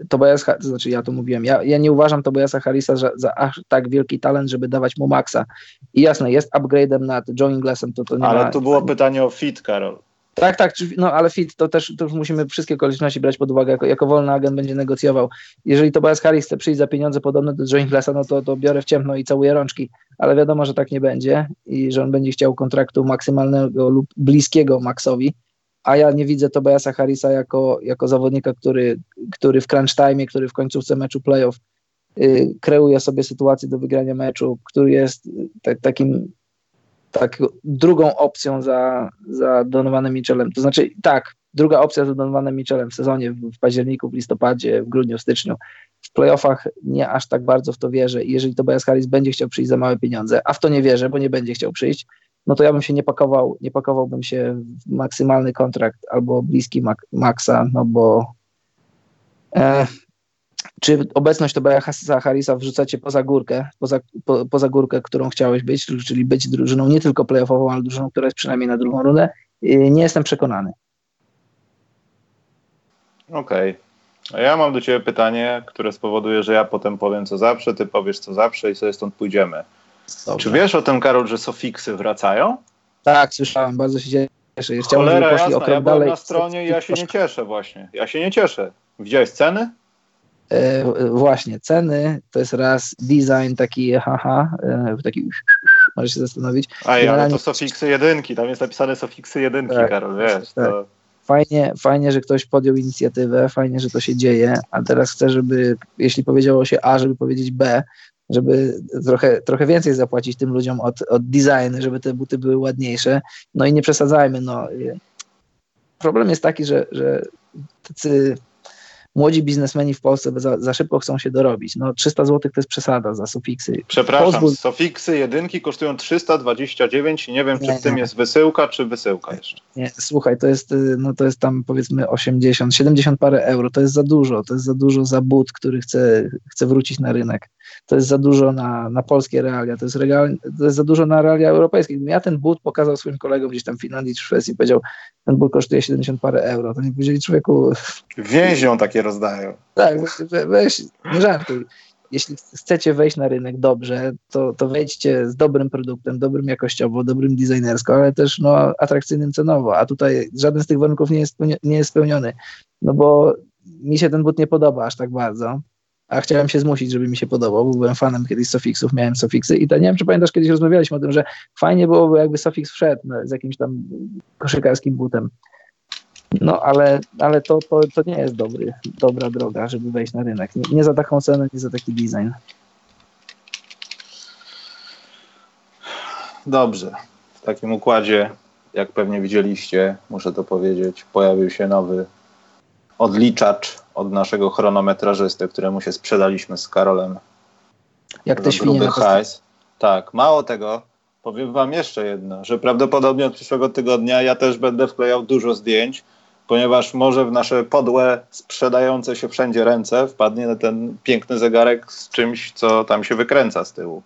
Tobias, to znaczy ja to mówiłem, ja, ja nie uważam Tobiasa Harrisa za, za aż tak wielki talent, żeby dawać mu maksa. I jasne, jest upgrade'em nad Joe Inglesem, to, to nie Ale ma, tu było pytanie o fit, Karol. Tak, tak, no ale fit to też, to już musimy wszystkie okoliczności brać pod uwagę, jako, jako wolny agent będzie negocjował. Jeżeli Tobias Harris chce przyjść za pieniądze podobne do Joe Inglesa, no to, to biorę w ciemno i całuję rączki, ale wiadomo, że tak nie będzie i że on będzie chciał kontraktu maksymalnego lub bliskiego Maxowi, a ja nie widzę Tobiasa Harrisa jako, jako zawodnika, który, który w crunch time, który w końcówce meczu playoff yy, kreuje sobie sytuację do wygrania meczu, który jest y, takim tak drugą opcją za, za Donovanem Mitchellem. To znaczy, tak, druga opcja za Donovanem Mitchellem w sezonie, w, w październiku, w listopadzie, w grudniu, w styczniu. W playoffach nie aż tak bardzo w to wierzę i jeżeli Tobias Harris będzie chciał przyjść za małe pieniądze, a w to nie wierzę, bo nie będzie chciał przyjść, no to ja bym się nie pakował, nie pakowałbym się w maksymalny kontrakt albo bliski mak maksa, no bo e, czy obecność Tobiasa Harrisa wrzucacie poza górkę, poza, po, poza górkę, którą chciałeś być, czyli być drużyną nie tylko playoffową, ale drużyną, która jest przynajmniej na drugą rundę, y, nie jestem przekonany. Okej. Okay. Ja mam do Ciebie pytanie, które spowoduje, że ja potem powiem co zawsze, Ty powiesz co zawsze i sobie stąd pójdziemy. Dobrze. Czy wiesz o tym, Karol, że sofiksy wracają? Tak, słyszałem, bardzo się cieszę. Chciałbym, Cholera, żeby poszli jasna, ja byłem dalej. na stronie i ja się nie cieszę właśnie. Ja się nie cieszę. Widziałeś ceny? E, właśnie, ceny to jest raz, design taki haha, e, taki możesz się zastanowić. A ja, ale to sofiksy jedynki, tam jest napisane sofiksy jedynki, tak, Karol, wiesz. Tak. To... Fajnie, fajnie, że ktoś podjął inicjatywę, fajnie, że to się dzieje, a teraz chcę, żeby, jeśli powiedziało się A, żeby powiedzieć B, żeby trochę, trochę więcej zapłacić tym ludziom od, od designu, żeby te buty były ładniejsze. No i nie przesadzajmy. No. Problem jest taki, że, że tacy młodzi biznesmeni w Polsce za, za, szybko chcą się dorobić. No 300 zł to jest przesada za sufiksy. Przepraszam, Pozwól... sufiksy jedynki kosztują 329 i nie wiem, czy nie, w tym nie. jest wysyłka, czy wysyłka jeszcze. Nie, słuchaj, to jest, y, no to jest tam powiedzmy 80, 70 parę euro, to jest za dużo, to jest za dużo za but, który chce, chce wrócić na rynek. To jest za dużo na, na polskie realia, to jest, regal, to jest za dużo na realia europejskie. Ja ten but pokazał swoim kolegom gdzieś tam w Finlandii czy w Szwecji, powiedział, ten but kosztuje 70 parę euro. To nie powiedzieli człowieku... Więzią takie rozdają. Tak, weź, nie żartuj. Jeśli chcecie wejść na rynek dobrze, to, to wejdźcie z dobrym produktem, dobrym jakościowo, dobrym designersko, ale też no, atrakcyjnym cenowo, a tutaj żaden z tych warunków nie jest, nie jest spełniony, no bo mi się ten but nie podoba aż tak bardzo, a chciałem się zmusić, żeby mi się podobał, bo byłem fanem kiedyś Sofixów, miałem Sofixy i to nie wiem, czy pamiętasz, kiedyś rozmawialiśmy o tym, że fajnie byłoby jakby Sofix wszedł no, z jakimś tam koszykarskim butem. No, ale, ale to, to, to nie jest dobry, dobra droga, żeby wejść na rynek. Nie, nie za taką cenę, nie za taki design. Dobrze. W takim układzie, jak pewnie widzieliście, muszę to powiedzieć, pojawił się nowy odliczacz od naszego chronometrażysty, któremu się sprzedaliśmy z Karolem. Jak te świnie. hajs. Tak, mało tego, powiem wam jeszcze jedno, że prawdopodobnie od przyszłego tygodnia ja też będę wklejał dużo zdjęć, ponieważ może w nasze podłe, sprzedające się wszędzie ręce wpadnie ten piękny zegarek z czymś, co tam się wykręca z tyłu,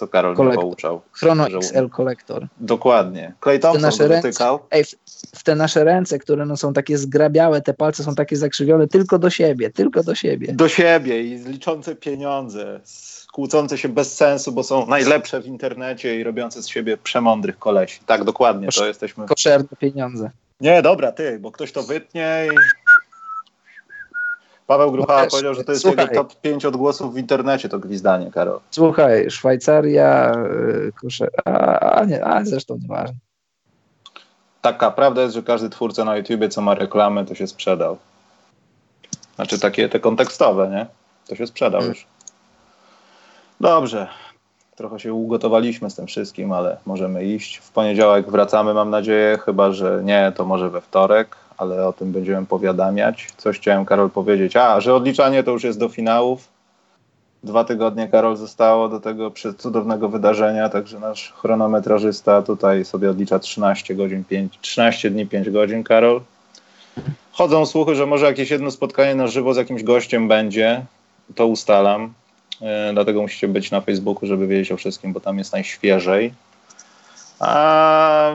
co Karol Kolektor. mnie pouczał. Chrono że... XL Collector. Dokładnie. Clay Thompson nasze dotykał. Ręce, ej, w, w, te nasze ręce, które no są takie zgrabiałe, te palce są takie zakrzywione tylko do siebie, tylko do siebie. Do siebie i liczące pieniądze, kłócące się bez sensu, bo są najlepsze w internecie i robiące z siebie przemądrych kolesi. Tak, dokładnie, Kosz, to jesteśmy... Koszerne pieniądze. Nie, dobra, ty, bo ktoś to wytnie i... Paweł Gruchała no powiedział, że to jest słuchaj, jego top 5 odgłosów w internecie, to gwizdanie, Karol. Słuchaj, Szwajcaria, y, kurczę, a, a, nie, a zresztą nieważne. Taka prawda jest, że każdy twórca na YouTubie, co ma reklamy, to się sprzedał. Znaczy takie te kontekstowe, nie? To się sprzedał hmm. już. Dobrze. Trochę się ugotowaliśmy z tym wszystkim, ale możemy iść. W poniedziałek wracamy, mam nadzieję, chyba że nie, to może we wtorek, ale o tym będziemy powiadamiać. Coś chciałem, Karol, powiedzieć. A, że odliczanie to już jest do finałów. Dwa tygodnie, Karol, zostało do tego cudownego wydarzenia, także nasz chronometrażysta tutaj sobie odlicza 13 godzin, 5, 13 dni, 5 godzin, Karol. Chodzą słuchy, że może jakieś jedno spotkanie na żywo z jakimś gościem będzie. To ustalam. E, dlatego musicie być na Facebooku, żeby wiedzieć o wszystkim, bo tam jest najświeżej. A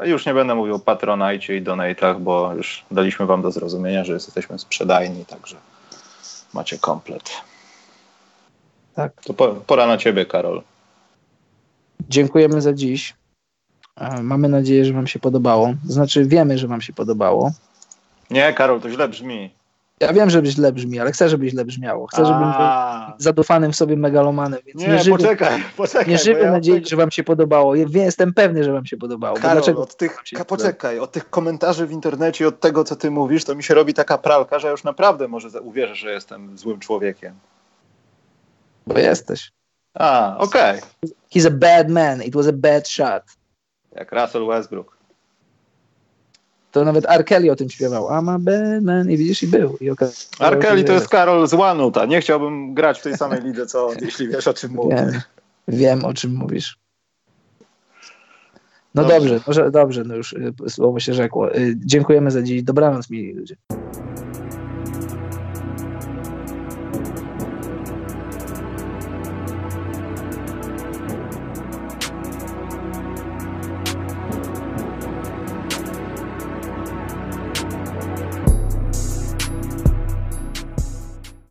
już nie będę mówił o Patronajcie i Donatach, bo już daliśmy wam do zrozumienia, że jesteśmy sprzedajni, także macie komplet. Tak. To pora na ciebie, Karol. Dziękujemy za dziś. E, mamy nadzieję, że wam się podobało. Znaczy, wiemy, że wam się podobało. Nie, Karol, to źle brzmi. Ja wiem, że źle brzmi, ale chcę, żeby źle brzmiało. Chcę, żebym był zadufanym w sobie megalomanem. Więc nie, nie żywię, poczekaj, poczekaj. Nie żywię ja nadziei, tych... że wam się podobało. Ja jestem pewny, że wam się podobało. Karol, dlaczego od tych, poczekaj, od tych komentarzy w internecie, od tego, co ty mówisz, to mi się robi taka pralka, że już naprawdę może uwierzę, że jestem złym człowiekiem. Bo jesteś. A, okej. Okay. He's a bad man. It was a bad shot. Jak Russell Westbrook. To nawet R. Kelly o tym śpiewał. I'm a bad man. I widzisz, i był. I R. Kelly to jest Karol z Łanuta. Nie chciałbym grać w tej samej lidze, co on, [LAUGHS] jeśli wiesz, o czym mówię. Wiem, wiem o czym mówisz. No dobrze, dobrze, może, dobrze no już y, słowo się rzekło. Y, dziękujemy za dziś. Dobranoc, mili ludzie.